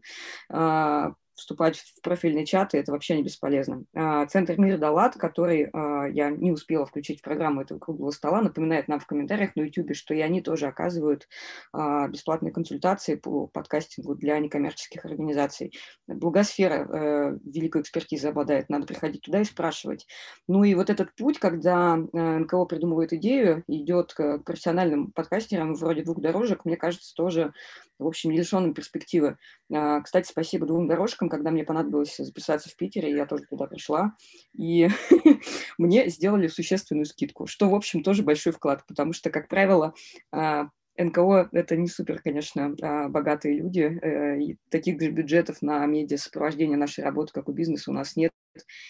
Speaker 1: вступать в профильные чаты, это вообще не бесполезно. А, Центр Мир Далат, который а, я не успела включить в программу этого круглого стола, напоминает нам в комментариях на YouTube, что и они тоже оказывают а, бесплатные консультации по подкастингу для некоммерческих организаций. Благосфера э, великой экспертизы обладает, надо приходить туда и спрашивать. Ну и вот этот путь, когда э, НКО придумывает идею, идет к профессиональным подкастерам вроде двух дорожек, мне кажется, тоже в общем, не лишенным перспективы. Кстати, спасибо двум дорожкам, когда мне понадобилось записаться в Питере, я тоже туда пришла, и <laughs> мне сделали существенную скидку, что, в общем, тоже большой вклад, потому что, как правило, а, НКО – это не супер, конечно, а, богатые люди, э, и таких же бюджетов на медиа сопровождение нашей работы, как у бизнеса, у нас нет,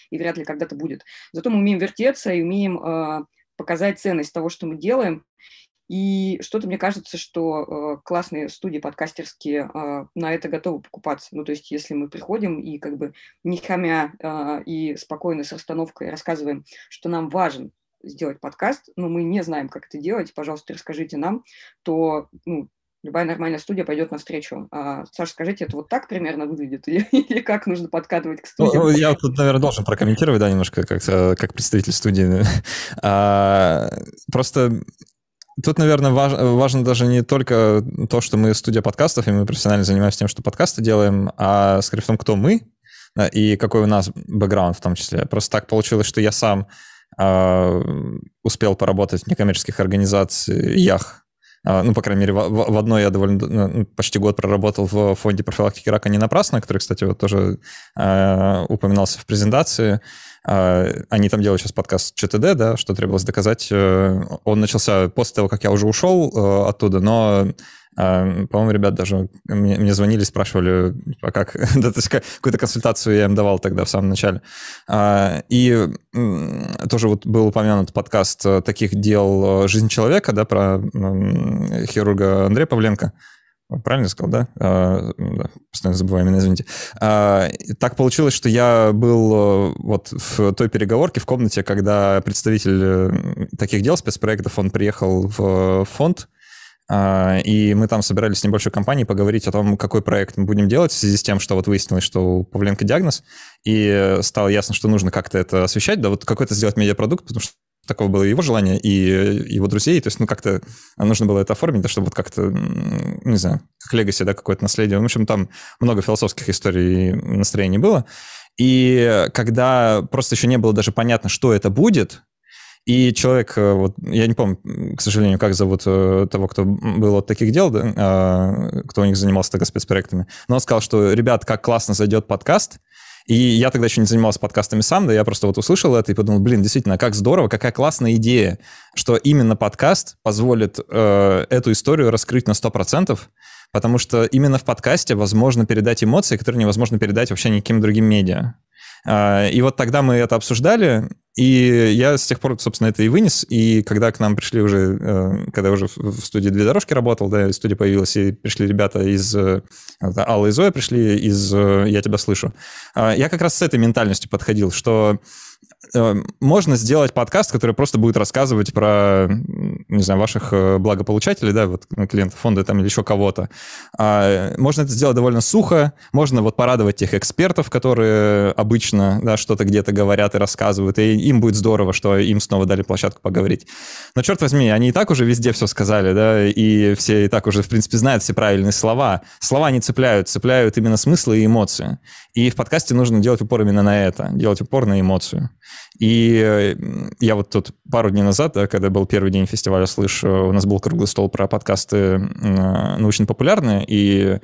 Speaker 1: и вряд ли когда-то будет. Зато мы умеем вертеться и умеем а, показать ценность того, что мы делаем, и что-то мне кажется, что э, классные студии подкастерские э, на это готовы покупаться. Ну, то есть, если мы приходим и как бы не хамя э, и спокойно с расстановкой рассказываем, что нам важен сделать подкаст, но мы не знаем, как это делать, пожалуйста, расскажите нам, то ну, любая нормальная студия пойдет навстречу. А, Саша, скажите, это вот так примерно выглядит? Или, <laughs> или как нужно подкатывать к ну, студии? Ну,
Speaker 3: я тут, наверное, должен прокомментировать, да, немножко как, как представитель студии. <laughs> А, просто Тут, наверное, важ, важно даже не только то, что мы студия подкастов, и мы профессионально занимаемся тем, что подкасты делаем, а скорее в том, кто мы и какой у нас бэкграунд в том числе. Просто так получилось, что я сам а, успел поработать в некоммерческих организациях, ну, по крайней мере, в, в одной я довольно ну, ну, почти год проработал в фонде профилактики рака не напрасно, который, кстати, вот тоже э, упоминался в презентации. Э, они там делают сейчас подкаст ЧТД, да, что требовалось доказать. Э, он начался после того, как я уже ушел э, оттуда, но а, по-моему, ребят даже мне, звонили, спрашивали, а как, <laughs> да, то есть какую-то консультацию я им давал тогда в самом начале. А, и тоже вот был упомянут подкаст э, таких дел «Жизнь человека», да, про хирурга Андрея Павленко. Правильно сказал, да? А, да? Постоянно забываю именно, извините. А, так получилось, что я был э, вот в той переговорке в комнате, когда представитель э, таких дел, спецпроектов, он приехал в фонд, и мы там собирались с небольшой компанией поговорить о том, какой проект мы будем делать в связи с тем, что вот выяснилось, что у Павленко диагноз, и стало ясно, что нужно как-то это освещать, да вот какой-то сделать медиапродукт, потому что такого было его желание и его друзей, то есть, ну, как-то нужно было это оформить, да, чтобы вот как-то, не знаю, как легаси, да, какое-то наследие. В общем, там много философских историй и настроений было. И когда просто еще не было даже понятно, что это будет, и человек, э, вот, я не помню, к сожалению, как зовут э, того, кто был от таких дел, да, а, кто у них занимался тогда спецпроектами, но он сказал, что, ребят, как классно зайдет подкаст, и я тогда еще не занимался подкастами сам, да, я просто вот услышал это и подумал, блин, действительно, как здорово, какая классная идея, что именно подкаст позволит э, эту историю раскрыть на 100%, потому что именно в подкасте возможно передать эмоции, которые невозможно передать вообще никаким другим медиа. А, и вот тогда мы это обсуждали, и я с тех пор, собственно, это и вынес. И когда к нам пришли уже, э, когда уже в студии «Две дорожки» работал, да, студия появилась, и пришли ребята из... Э, Алла и Зоя пришли из э, «Я тебя слышу». А, я как раз с этой ментальностью подходил, что можно сделать подкаст, который просто будет рассказывать про, не знаю, ваших э, благополучателей, да, вот ну, клиентов фонда там или еще кого-то. А, можно это сделать довольно сухо, можно вот порадовать тех экспертов, которые обычно, да, что-то где-то говорят и рассказывают, и им будет здорово, что им снова дали площадку поговорить. Но черт возьми, они и так уже везде все сказали, да, и все и так уже, в принципе, знают все правильные слова. Слова не цепляют, цепляют именно смыслы и эмоции. И в подкасте нужно делать упор именно на это, делать упор на эмоцию. И э, я вот тут пару дней назад, да, когда был первый день фестиваля «Слышь», у нас был круглый стол про подкасты э, научно-популярные, и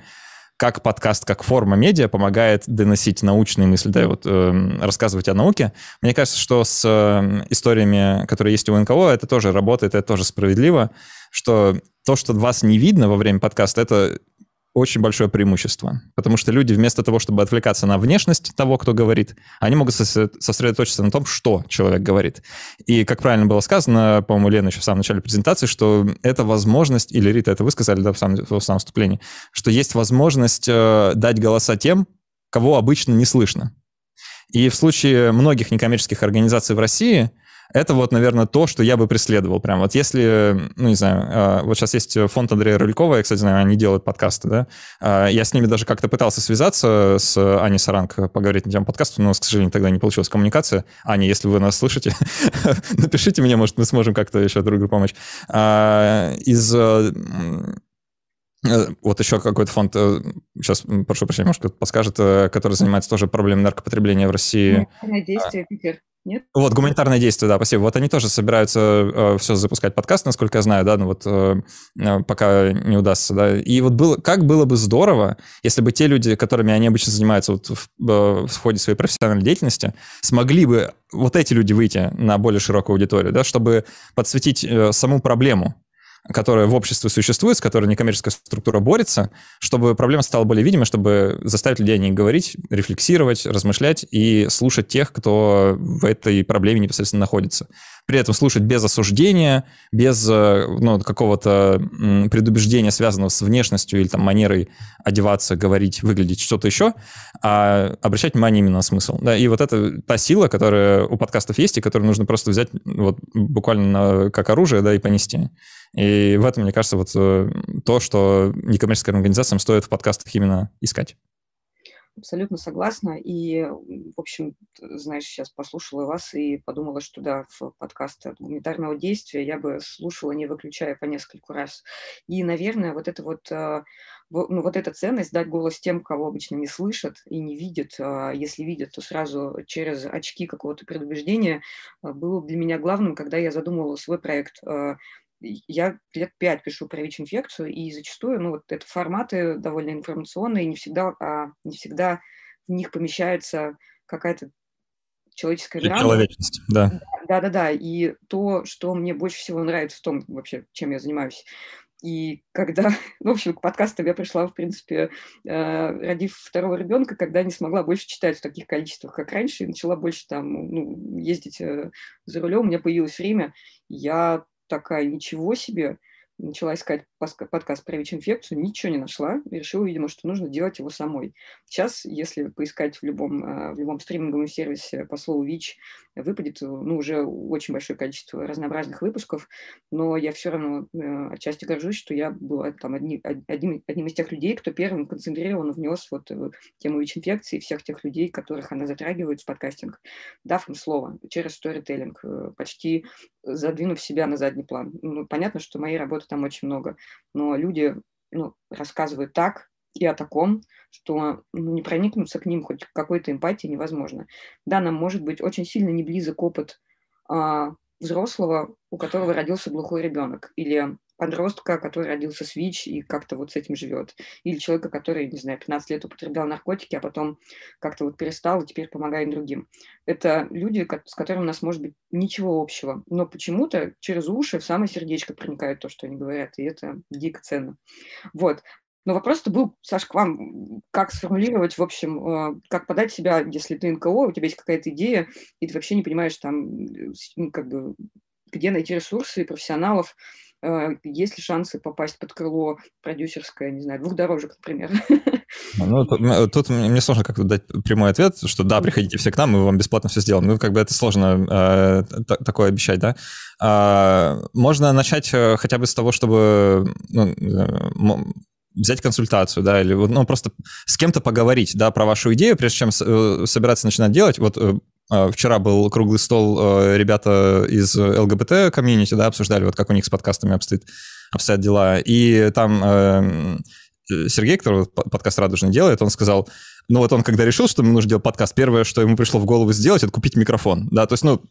Speaker 3: как подкаст, как форма медиа помогает доносить научные мысли, да, вот э, рассказывать о науке. Мне кажется, что с э, историями, которые есть у НКО, это тоже работает, это тоже справедливо, что то, что вас не видно во время подкаста, это очень большое преимущество. Потому что люди вместо того, чтобы отвлекаться на внешность того, кто говорит, они могут сосредоточиться на том, что человек говорит. И, как правильно было сказано, по-моему, Лена еще в самом начале презентации, что это возможность, или Рита, это вы сказали да, в, самом, в самом вступлении, что есть возможность э, дать голоса тем, кого обычно не слышно. И в случае многих некоммерческих организаций в России – это вот, наверное, то, что я бы преследовал. Прям вот если, ну, не знаю, а, вот сейчас есть фонд Андрея Рылькова, я, кстати, знаю, они делают подкасты, да. А, я с ними даже как-то пытался связаться, с Аней Саранг, поговорить на тему подкаста, но, к сожалению, тогда не получилась коммуникация. Аня, если вы нас слышите, <laughs> напишите мне, может, мы сможем как-то еще друг другу помочь. А, из э, э, вот еще какой-то фонд, сейчас, прошу прощения, может, кто-то подскажет, э, который занимается тоже проблемой наркопотребления в России.
Speaker 1: Действие, Питер. Нет?
Speaker 3: Вот, гуманитарное действие, да, спасибо. Вот они тоже собираются э, все запускать подкаст, насколько я знаю, да, ну вот э, э, пока не удастся, да. И вот было, как было бы здорово, если бы те люди, которыми они обычно занимаются вот в, э, в ходе своей профессиональной деятельности, смогли бы вот эти люди выйти на более широкую аудиторию, да, чтобы подсветить э, саму проблему которая в обществе существует, с которой некоммерческая структура борется, чтобы проблема стала более видимой, чтобы заставить людей о ней говорить, рефлексировать, размышлять и слушать тех, кто в этой проблеме непосредственно находится. При этом слушать без осуждения, без э, ну, какого-то предубеждения, связанного с внешностью или там манерой одеваться, говорить, выглядеть, что-то еще, а обращать внимание именно на смысл. Да, и вот это та сила, которая у подкастов есть, и которую нужно просто взять вот буквально на, как оружие, да, и понести. И в этом, мне кажется, вот э, то, что некоммерческим организациям стоит в подкастах именно искать.
Speaker 1: Абсолютно согласна. И, в общем, знаешь, сейчас послушала вас и подумала, что да, в подкаст гуманитарного действия я бы слушала, не выключая по нескольку раз. И, наверное, вот это вот, э, ну, вот эта ценность дать голос тем, кого обычно не слышат и не видят, а если видят, то сразу через очки какого-то предубеждения, э, было для меня главным, когда я задумывала свой проект я лет пять пишу про ВИЧ-инфекцию, и зачастую, ну, вот это форматы довольно информационные, не всегда, а, не всегда в них помещается какая-то человеческая драма.
Speaker 3: Человечность, да.
Speaker 1: Да-да-да, и то, что мне больше всего нравится в том, вообще, чем я занимаюсь. И когда, <laughs> ну, в общем, к подкастам я пришла, в принципе, э, родив второго ребенка, когда не смогла больше читать в таких количествах, как раньше, и начала больше там, ну, ездить э, за рулем, у меня появилось время, я такая, ничего себе, начала искать подкаст про ВИЧ-инфекцию, ничего не нашла, решила, видимо, что нужно делать его самой. Сейчас, если поискать в любом, а, в любом стриминговом сервисе по слову ВИЧ, выпадет ну, уже очень большое количество разнообразных выпусков, но я все равно э, отчасти горжусь, что я была там одни, одним, одним из тех людей, кто первым концентрированно внес вот э, тему ВИЧ-инфекции всех тех людей, которых она затрагивает в подкастинг, дав им слово через сторителлинг, э, почти задвинув себя на задний план. Ну, понятно, что моей работы там очень много, но люди ну, рассказывают так и о таком, что ну, не проникнуться к ним хоть какой-то эмпатии невозможно. Да, нам может быть очень сильно не близок опыт а, взрослого, у которого родился глухой ребенок, или подростка, который родился с ВИЧ и как-то вот с этим живет. Или человека, который, не знаю, 15 лет употреблял наркотики, а потом как-то вот перестал и теперь помогает другим. Это люди, с которыми у нас может быть ничего общего. Но почему-то через уши в самое сердечко проникает то, что они говорят, и это дико ценно. Вот. Но вопрос-то был, Саш, к вам, как сформулировать, в общем, э, как подать себя, если ты НКО, у тебя есть какая-то идея, и ты вообще не понимаешь там, ну, как бы, где найти ресурсы и профессионалов, Э, есть ли шансы попасть под крыло продюсерское, не знаю, двухдорожек, например?
Speaker 3: Ну, тут, тут мне сложно как-то дать прямой ответ, что да, приходите все к нам, мы вам бесплатно все сделаем. Ну, как бы это сложно э, такое обещать, да. А, можно начать э, хотя бы с того, чтобы ну, э, взять консультацию, да, или ну, просто с кем-то поговорить, да, про вашу идею, прежде чем собираться начинать делать. Вот а, вчера был круглый стол, а, ребята из ЛГБТ-комьюнити, да, обсуждали, вот как у них с подкастами обстоит, обстоят дела. И там эм, Сергей, который подкаст «Радужный» делает, он сказал, ну вот он когда решил, что ему нужно делать подкаст, первое, что ему пришло в голову сделать, это купить микрофон, да, то есть, ну,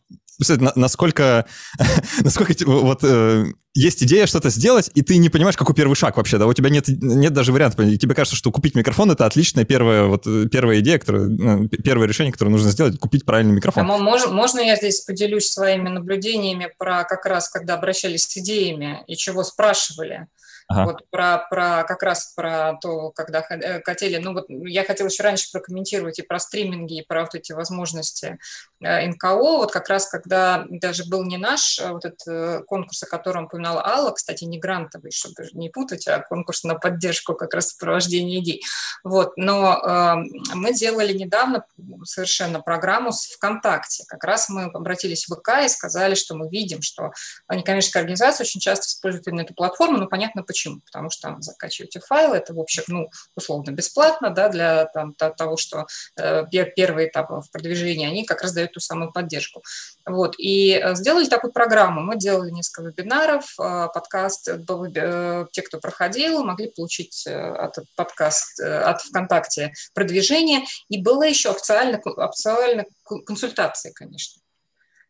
Speaker 3: насколько, <laughs> насколько вот э, есть идея что-то сделать, и ты не понимаешь, какой первый шаг вообще, да, у тебя нет, нет даже варианта, и тебе кажется, что купить микрофон — это отличная первая, вот, э, первая идея, которая, ну, первое решение, которое нужно сделать, купить правильный микрофон.
Speaker 2: А можно, можно я здесь поделюсь своими наблюдениями про как раз, когда обращались с идеями и чего спрашивали? Ага. Вот про, про как раз про то, когда э, хотели, ну вот я хотела еще раньше прокомментировать и про стриминги, и про вот эти возможности НКО, вот как раз когда даже был не наш а вот этот э, конкурс, о котором упоминала Алла, кстати, не грантовый, чтобы не путать, а конкурс на поддержку как раз сопровождения идей. Вот, но э, мы делали недавно совершенно программу с ВКонтакте. Как раз мы обратились в ВК и сказали, что мы видим, что некоммерческие организации очень часто используют именно эту платформу, ну, понятно, Почему? Потому что там закачиваете файлы, это, в общем, ну, условно бесплатно, да, для там, того, что э, первый этап в продвижении, они как раз дают ту самую поддержку. Вот, и э, сделали такую программу. Мы делали несколько вебинаров, э, подкаст, э, те, кто проходил, могли получить от подкаст, от ВКонтакте продвижение, и было еще официально, официально консультации, конечно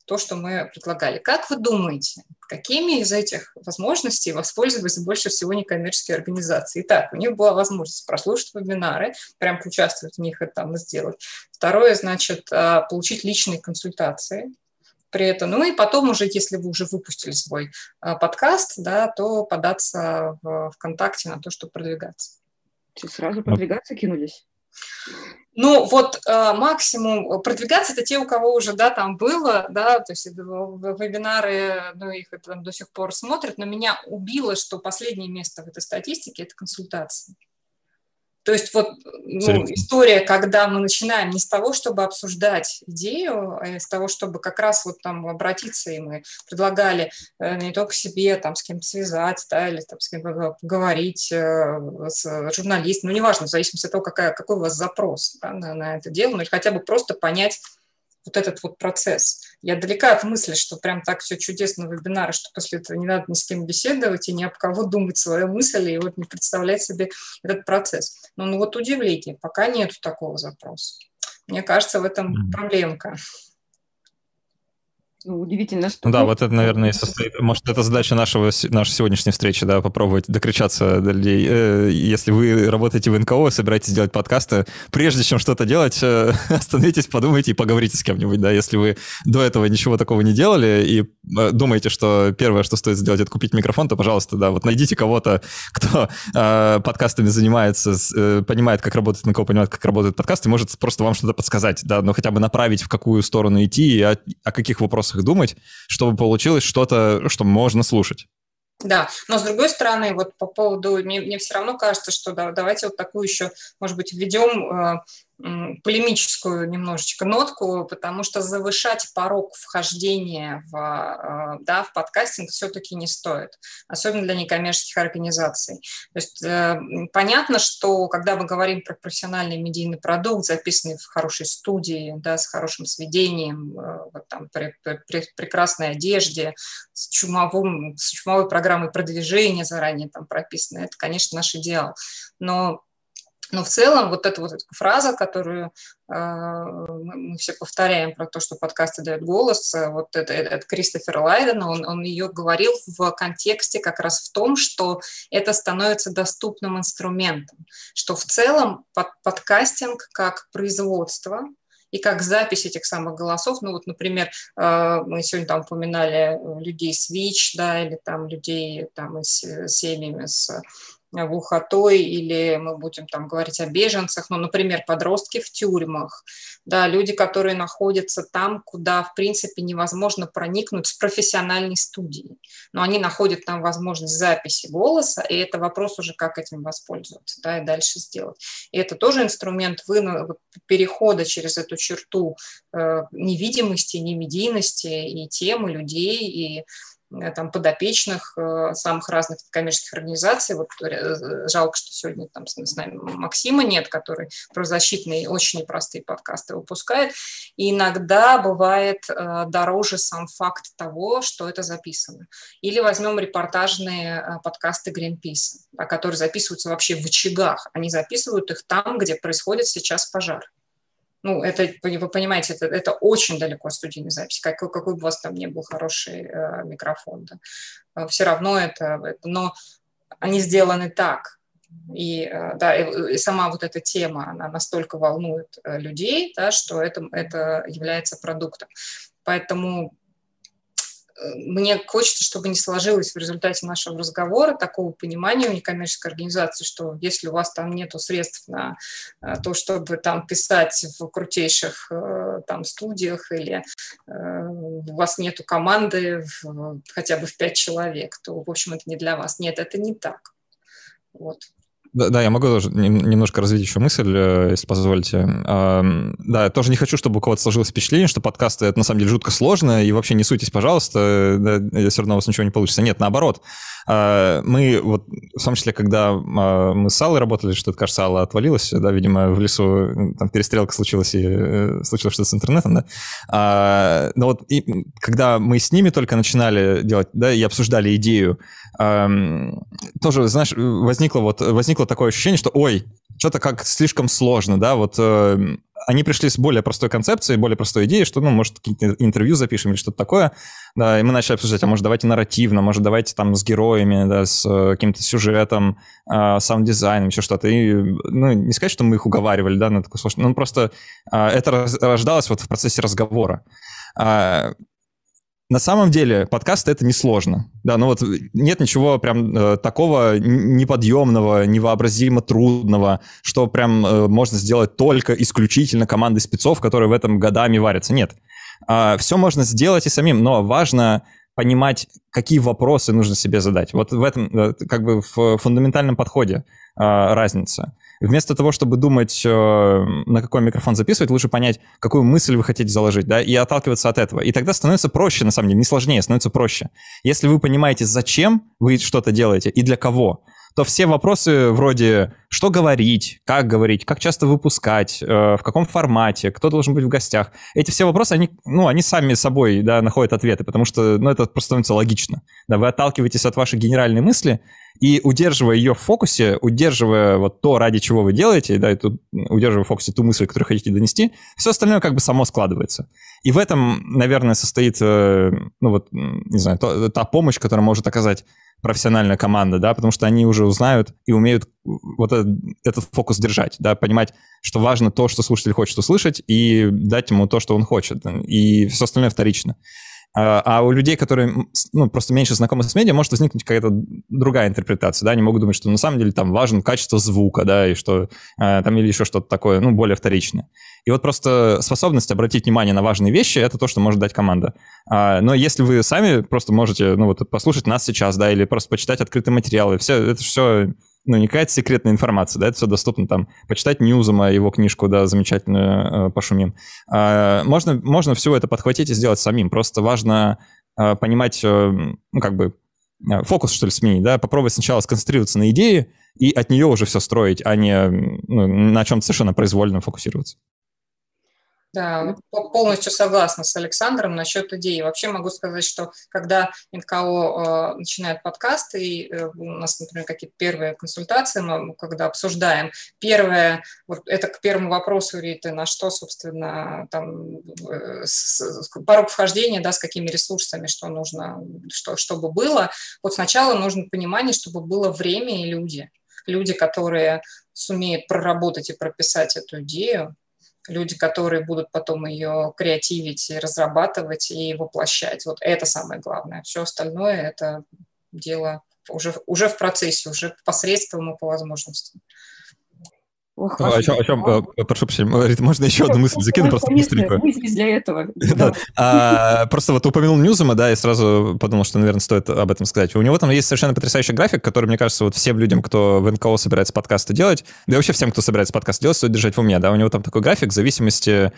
Speaker 2: то, что мы предлагали. Как вы думаете, какими из этих возможностей воспользовались больше всего некоммерческие организации? Итак, у них была возможность прослушать вебинары, прям поучаствовать в них и там сделать. Второе, значит, а, получить личные консультации, при этом. Ну и потом уже, если вы уже выпустили свой э, подкаст, да, то податься в ВКонтакте на то, чтобы продвигаться.
Speaker 1: Сразу продвигаться кинулись?
Speaker 2: Ну, вот э, максимум продвигаться это те, у кого уже, да, там было, да, то есть вебинары, ну, их там до сих пор смотрят, но меня убило, что последнее место в этой статистике – это консультации. То есть вот ну, история, когда мы начинаем не с того, чтобы обсуждать идею, а с того, чтобы как раз вот там обратиться, и мы предлагали э, не только себе там с кем-то связать, да, или там с кем-то поговорить, э, с журналистом, ну, неважно, в зависимости от того, какая, какой у вас запрос да, на, на это дело, ну, или хотя бы просто понять, вот этот вот процесс. Я далека от мысли, что прям так все чудесно в вебинаре, что после этого не надо ни с кем беседовать и ни об кого думать свою мысль и вот не представлять себе этот процесс. Но ну вот удивление, пока нету такого запроса. Мне кажется, в этом проблемка.
Speaker 1: Ну, удивительно, что...
Speaker 3: Ну да, вот это, наверное, и <laughs> состоит... Может, это задача нашего, нашей сегодняшней встречи, да, попробовать докричаться до людей. Э, если вы работаете в НКО, собираетесь делать подкасты, прежде чем что-то делать, э, <laughs> остановитесь, подумайте и поговорите с кем-нибудь, да. Если вы до этого ничего такого не делали и э, думаете, что первое, что стоит сделать, это купить микрофон, то, пожалуйста, да, вот найдите кого-то, кто подкастами занимается, понимает, как работает НКО, понимает, как работает подкаст, и может просто вам что-то подсказать, да, но хотя бы направить, в какую сторону идти и о, о каких вопросах вопросах думать, чтобы получилось что-то, что можно слушать.
Speaker 2: Да, но с другой стороны, вот по поводу, мне, мне все равно кажется, что да, давайте вот такую еще, может быть, введем э, полемическую немножечко нотку, потому что завышать порог вхождения в, э, да, в подкастинг все-таки не стоит, особенно для некоммерческих организаций. То есть э, понятно, что когда мы говорим про профессиональный медийный продукт, записанный в хорошей студии, да, с хорошим сведением, э, вот там, при, при, при прекрасной одежде, с, чумовым, с чумовой программой продвижения заранее там прописано, это, конечно, наш идеал. Но но в целом вот эта вот эта фраза, которую э, мы все повторяем про то, что подкасты дают голос, э, вот это, это Кристофер Лайден, он, он ее говорил в контексте как раз в том, что это становится доступным инструментом, что в целом под, подкастинг как производство, и как запись этих самых голосов. Ну вот, например, э, мы сегодня там упоминали людей с ВИЧ, да, или там людей там с семьями с глухотой, или мы будем там говорить о беженцах, ну, например, подростки в тюрьмах, да, люди, которые находятся там, куда, в принципе, невозможно проникнуть с профессиональной студией, но они находят там возможность записи голоса, и это вопрос уже, как этим воспользоваться, да, и дальше сделать. И это тоже инструмент вы, перехода через эту черту э, невидимости, немедийности и темы людей, и там, подопечных э, самых разных коммерческих организаций. Вот э, жалко, что сегодня там с нами Максима нет, который правозащитные очень непростые подкасты выпускает. И иногда бывает дороже сам факт того, что это записано. Или возьмем репортажные подкасты Greenpeace, которые записываются вообще в очагах. Они записывают их там, где происходит сейчас пожар. Ну, это, вы понимаете, это, это очень далеко от студийной записи, как, какой бы у вас там ни был хороший э, микрофон. Да. А Все равно это, это, но они сделаны так. И, э, да, и, и сама вот эта тема, она настолько волнует э, людей, да, что это, это является продуктом. Поэтому мне хочется, чтобы не сложилось в результате нашего разговора такого понимания у некоммерческой организации, что если у вас там нет средств на э, то, чтобы там писать в крутейших э, там студиях или э, у вас нету команды в, хотя бы в пять человек, то, в общем, это не для вас. Нет, это не так. Вот.
Speaker 3: Да, да, я могу тоже немножко развить еще мысль, э, если позволите. Да, я тоже не хочу, чтобы у кого-то сложилось впечатление, что подкасты это на самом деле жутко сложно, и вообще не суйтесь, пожалуйста, да, все равно у вас ничего не получится. Нет, наоборот. А, мы вот, в том числе, когда а, мы с Аллой работали, что-то, кажется, Алла отвалилась, да, видимо, в лесу там перестрелка случилась, и э, случилось что-то с интернетом, да. А, но вот и, когда мы с ними только начинали делать, да, и обсуждали идею, тоже, знаешь, возникло вот, возникло такое ощущение, что, ой, что-то как слишком сложно, да, вот э, они пришли с более простой концепцией, более простой идеей, что, ну, может, какие-то интервью запишем или что-то такое, да, и мы начали обсуждать, а может, давайте нарративно, может, давайте там с героями, да, с э, каким-то сюжетом, э, саунд-дизайном, еще что-то, и, ну, не сказать, что мы их уговаривали, да, на такую сложную, ну, просто э, это рождалось вот в процессе разговора. На самом деле подкаст это несложно. Да, ну вот нет ничего прям э, такого неподъемного, невообразимо трудного, что прям э, можно сделать только исключительно командой спецов, которые в этом годами варятся. Нет. Э, а, все можно сделать и самим, но важно понимать, какие вопросы нужно себе задать. Вот в этом, э, как бы в фундаментальном подходе э, разница. Вместо того, чтобы думать, э, на какой микрофон записывать, лучше понять, какую мысль вы хотите заложить, да, и отталкиваться от этого. И тогда становится проще, на самом деле, не сложнее, становится проще. Если вы понимаете, зачем вы что-то делаете и для кого, то все вопросы вроде что говорить, как говорить, как часто выпускать, э, в каком формате, кто должен быть в гостях, эти все вопросы, они, ну, они сами собой да, находят ответы, потому что ну, это просто становится логично. Да, вы отталкиваетесь от вашей генеральной мысли, и удерживая ее в фокусе, удерживая вот то, ради чего вы делаете, да, и тут, удерживая в фокусе ту мысль, которую хотите донести, все остальное как бы само складывается. И в этом, наверное, состоит, э, ну вот, не знаю, то, та помощь, которую может оказать профессиональная команда, да, потому что они уже узнают и умеют вот этот, этот фокус держать, да, понимать, что важно то, что слушатель хочет услышать, и дать ему то, что он хочет, и все остальное вторично. А, а у людей, которые ну, просто меньше знакомы с медиа, может возникнуть какая-то другая интерпретация, да, они могут думать, что на самом деле там важно качество звука, да, и что э, там или еще что-то такое, ну, более вторичное. И вот просто способность обратить внимание на важные вещи — это то, что может дать команда. А, но если вы сами просто можете, ну, вот послушать нас сейчас, да, или просто почитать открытые материалы, все, это все ну, не какая-то секретная информация, да, это все доступно там, почитать Ньюзома, его книжку, да, замечательную, э, пошумим. Э, можно, можно все это подхватить и сделать самим, просто важно э, понимать, э, ну, как бы, э, фокус, что ли, сменить, да, попробовать сначала сконцентрироваться на идее и от нее уже все строить, а не ну, на чем-то совершенно произвольно фокусироваться.
Speaker 2: Да, полностью согласна с Александром насчет идеи. Вообще могу сказать, что когда НКО э, начинает подкаст, и э, у нас, например, какие-то первые консультации, мы когда обсуждаем, первое, вот это к первому вопросу, Риты, на что, собственно, там, э, с, порог вхождения, да, с какими ресурсами, что нужно, что, чтобы было. Вот сначала нужно понимание, чтобы было время и люди. Люди, которые сумеют проработать и прописать эту идею, люди, которые будут потом ее креативить и разрабатывать и воплощать. Вот это самое главное. Все остальное – это дело уже, уже в процессе, уже посредством и по возможности.
Speaker 3: Ох, а, о чем, о чем, э, прошу прощения, можно еще одну мысль закину, просто быстренько. <laughs>
Speaker 1: Для этого. <laughs>
Speaker 3: Да. А, просто вот упомянул Ньюзома, да, и сразу подумал, что, наверное, стоит об этом сказать. У него там есть совершенно потрясающий график, который, мне кажется, вот всем людям, кто в НКО собирается подкасты делать, да и вообще всем, кто собирается подкасты делать, стоит держать в уме, да, у него там такой график в зависимости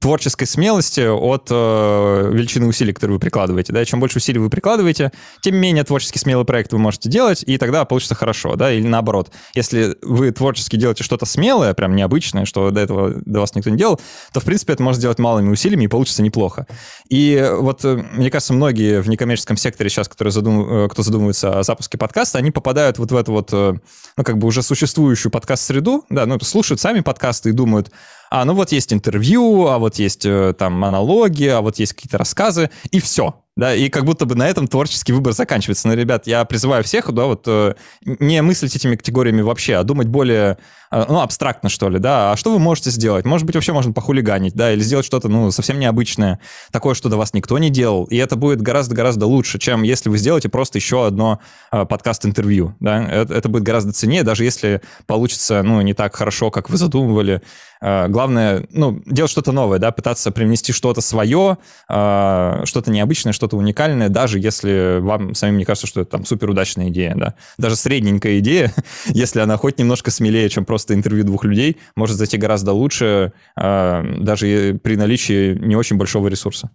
Speaker 3: творческой смелости от э, величины усилий, которые вы прикладываете. Да? Чем больше усилий вы прикладываете, тем менее творчески смелый проект вы можете делать, и тогда получится хорошо. Да? Или наоборот, если вы творчески делаете что-то смелое, прям необычное, что до этого до вас никто не делал, то, в принципе, это можно сделать малыми усилиями, и получится неплохо. И вот, э, мне кажется, многие в некоммерческом секторе сейчас, которые задум... Э, кто задумывается о запуске подкаста, они попадают вот в эту вот, э, ну, как бы уже существующую подкаст-среду, да, ну, слушают сами подкасты и думают, а, ну вот есть интервью, а вот есть э, там монологи, а вот есть какие-то рассказы, и все да, и как будто бы на этом творческий выбор заканчивается. Но, ребят, я призываю всех, да, вот э, не мыслить этими категориями вообще, а думать более, ну, абстрактно, что ли, да, а что вы можете сделать? Может быть, вообще можно похулиганить, да, или сделать что-то, ну, совсем необычное, такое, что до вас никто не делал, и это будет гораздо-гораздо лучше, чем если вы сделаете просто еще одно э, подкаст-интервью, да, это, это будет гораздо ценнее, даже если получится, ну, не так хорошо, как вы задумывали. Главное, ну, делать что-то новое, да, пытаться привнести что-то свое, что-то необычное, что-то уникальное, даже если вам самим не кажется, что это там суперудачная идея, да. Даже средненькая идея, <laughs> если она хоть немножко смелее, чем просто интервью двух людей, может зайти гораздо лучше, э, даже при наличии не очень большого ресурса.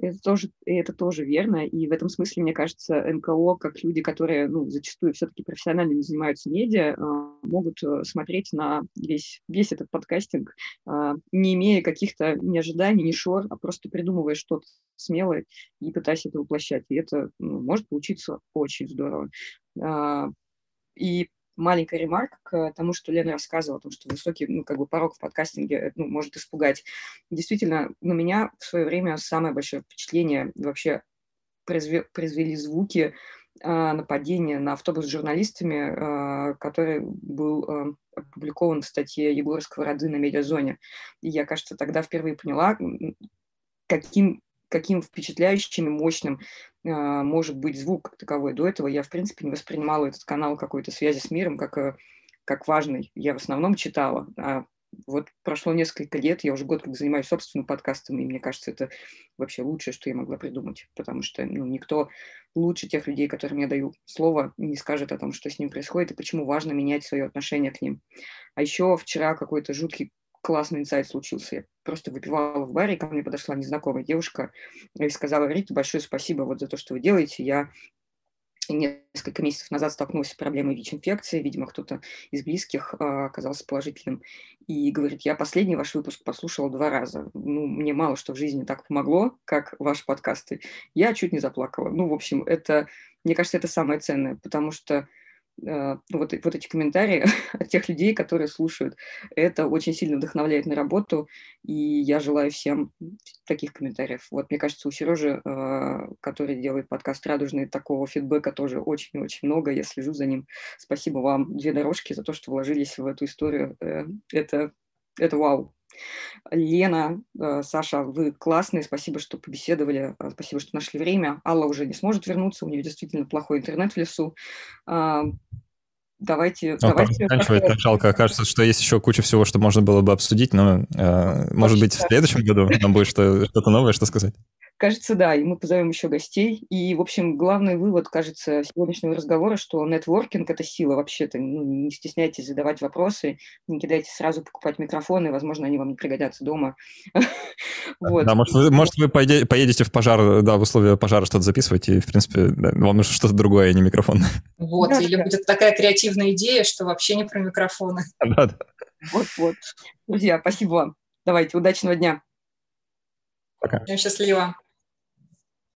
Speaker 1: Это тоже, это тоже верно. И в этом смысле, мне кажется, НКО, как люди, которые ну, зачастую все-таки профессионально не занимаются медиа, а, могут э, смотреть на весь, весь этот подкастинг, не имея каких-то ни ожиданий, ни шор, а просто придумывая что-то смелое и пытаясь это воплощать. И это ну, может получиться очень здорово. И маленькая ремарка к тому, что Лена рассказывала, о том, что высокий ну, как бы порог в подкастинге ну, может испугать. Действительно, на меня в свое время самое большое впечатление вообще произве, произвели звуки э, нападения на автобус с журналистами, э, который был э, опубликован в статье Егора Сковороды на Медиазоне. И я, кажется, тогда впервые поняла, каким, каким впечатляющим и мощным а, может быть звук таковой. До этого я, в принципе, не воспринимала этот канал какой-то связи с миром как, э, как важный. Я в основном читала, а вот прошло несколько лет, я уже год как занимаюсь собственным подкастом, и мне кажется, это вообще лучшее, что я могла придумать, потому что ну, никто лучше тех людей, которым я даю слово, не скажет о том, что с ним происходит и почему важно менять свое отношение к ним. А еще вчера какой-то жуткий классный инсайт случился. Я просто выпивала в баре, ко мне подошла незнакомая девушка и сказала, Рита, большое спасибо вот за то, что вы делаете. Я несколько месяцев назад столкнулась с проблемой ВИЧ-инфекции. Видимо, кто-то из близких а, оказался положительным. И говорит, я последний ваш выпуск послушала два раза. Ну, мне мало что в жизни так помогло, как ваши подкасты. Я чуть не заплакала. Ну, в общем, это, мне кажется, это самое ценное, потому что ну, вот, вот эти комментарии <laughs> от тех людей, которые слушают. Это очень сильно вдохновляет на работу, и я желаю всем таких комментариев. Вот, мне кажется, у Сережи, э, который делает подкаст «Радужный», такого фидбэка тоже очень-очень много. Я слежу за ним. Спасибо вам, две дорожки, за то, что вложились в эту историю. Э, это, это вау. Лена, э, Саша, вы классные, спасибо, что побеседовали, э, спасибо, что нашли время. Алла уже не сможет вернуться, у нее действительно плохой интернет в лесу. А, давайте...
Speaker 3: Ну, давайте заканчивать, так жалко. Кажется, что есть еще куча всего, что можно было бы обсудить, но, э, может быть, в следующем году нам будет что-то новое, что сказать.
Speaker 1: Кажется, да, и мы позовем еще гостей. И, в общем, главный вывод, кажется, сегодняшнего разговора, что нетворкинг – это сила вообще-то. Ну, не стесняйтесь задавать вопросы, не кидайте сразу покупать микрофоны, возможно, они вам не пригодятся дома. <laughs>
Speaker 3: вот. Да, может, вы, может, вы поедете в пожар, да, в условия пожара что-то записывать, и, в принципе, да, вам нужно что-то другое, а не микрофон.
Speaker 2: Вот, да, или да. будет такая креативная идея, что вообще не про микрофоны. <laughs> Да, да.
Speaker 1: Вот-вот. Друзья, спасибо вам. Давайте, удачного дня.
Speaker 3: Пока.
Speaker 2: Счастливо.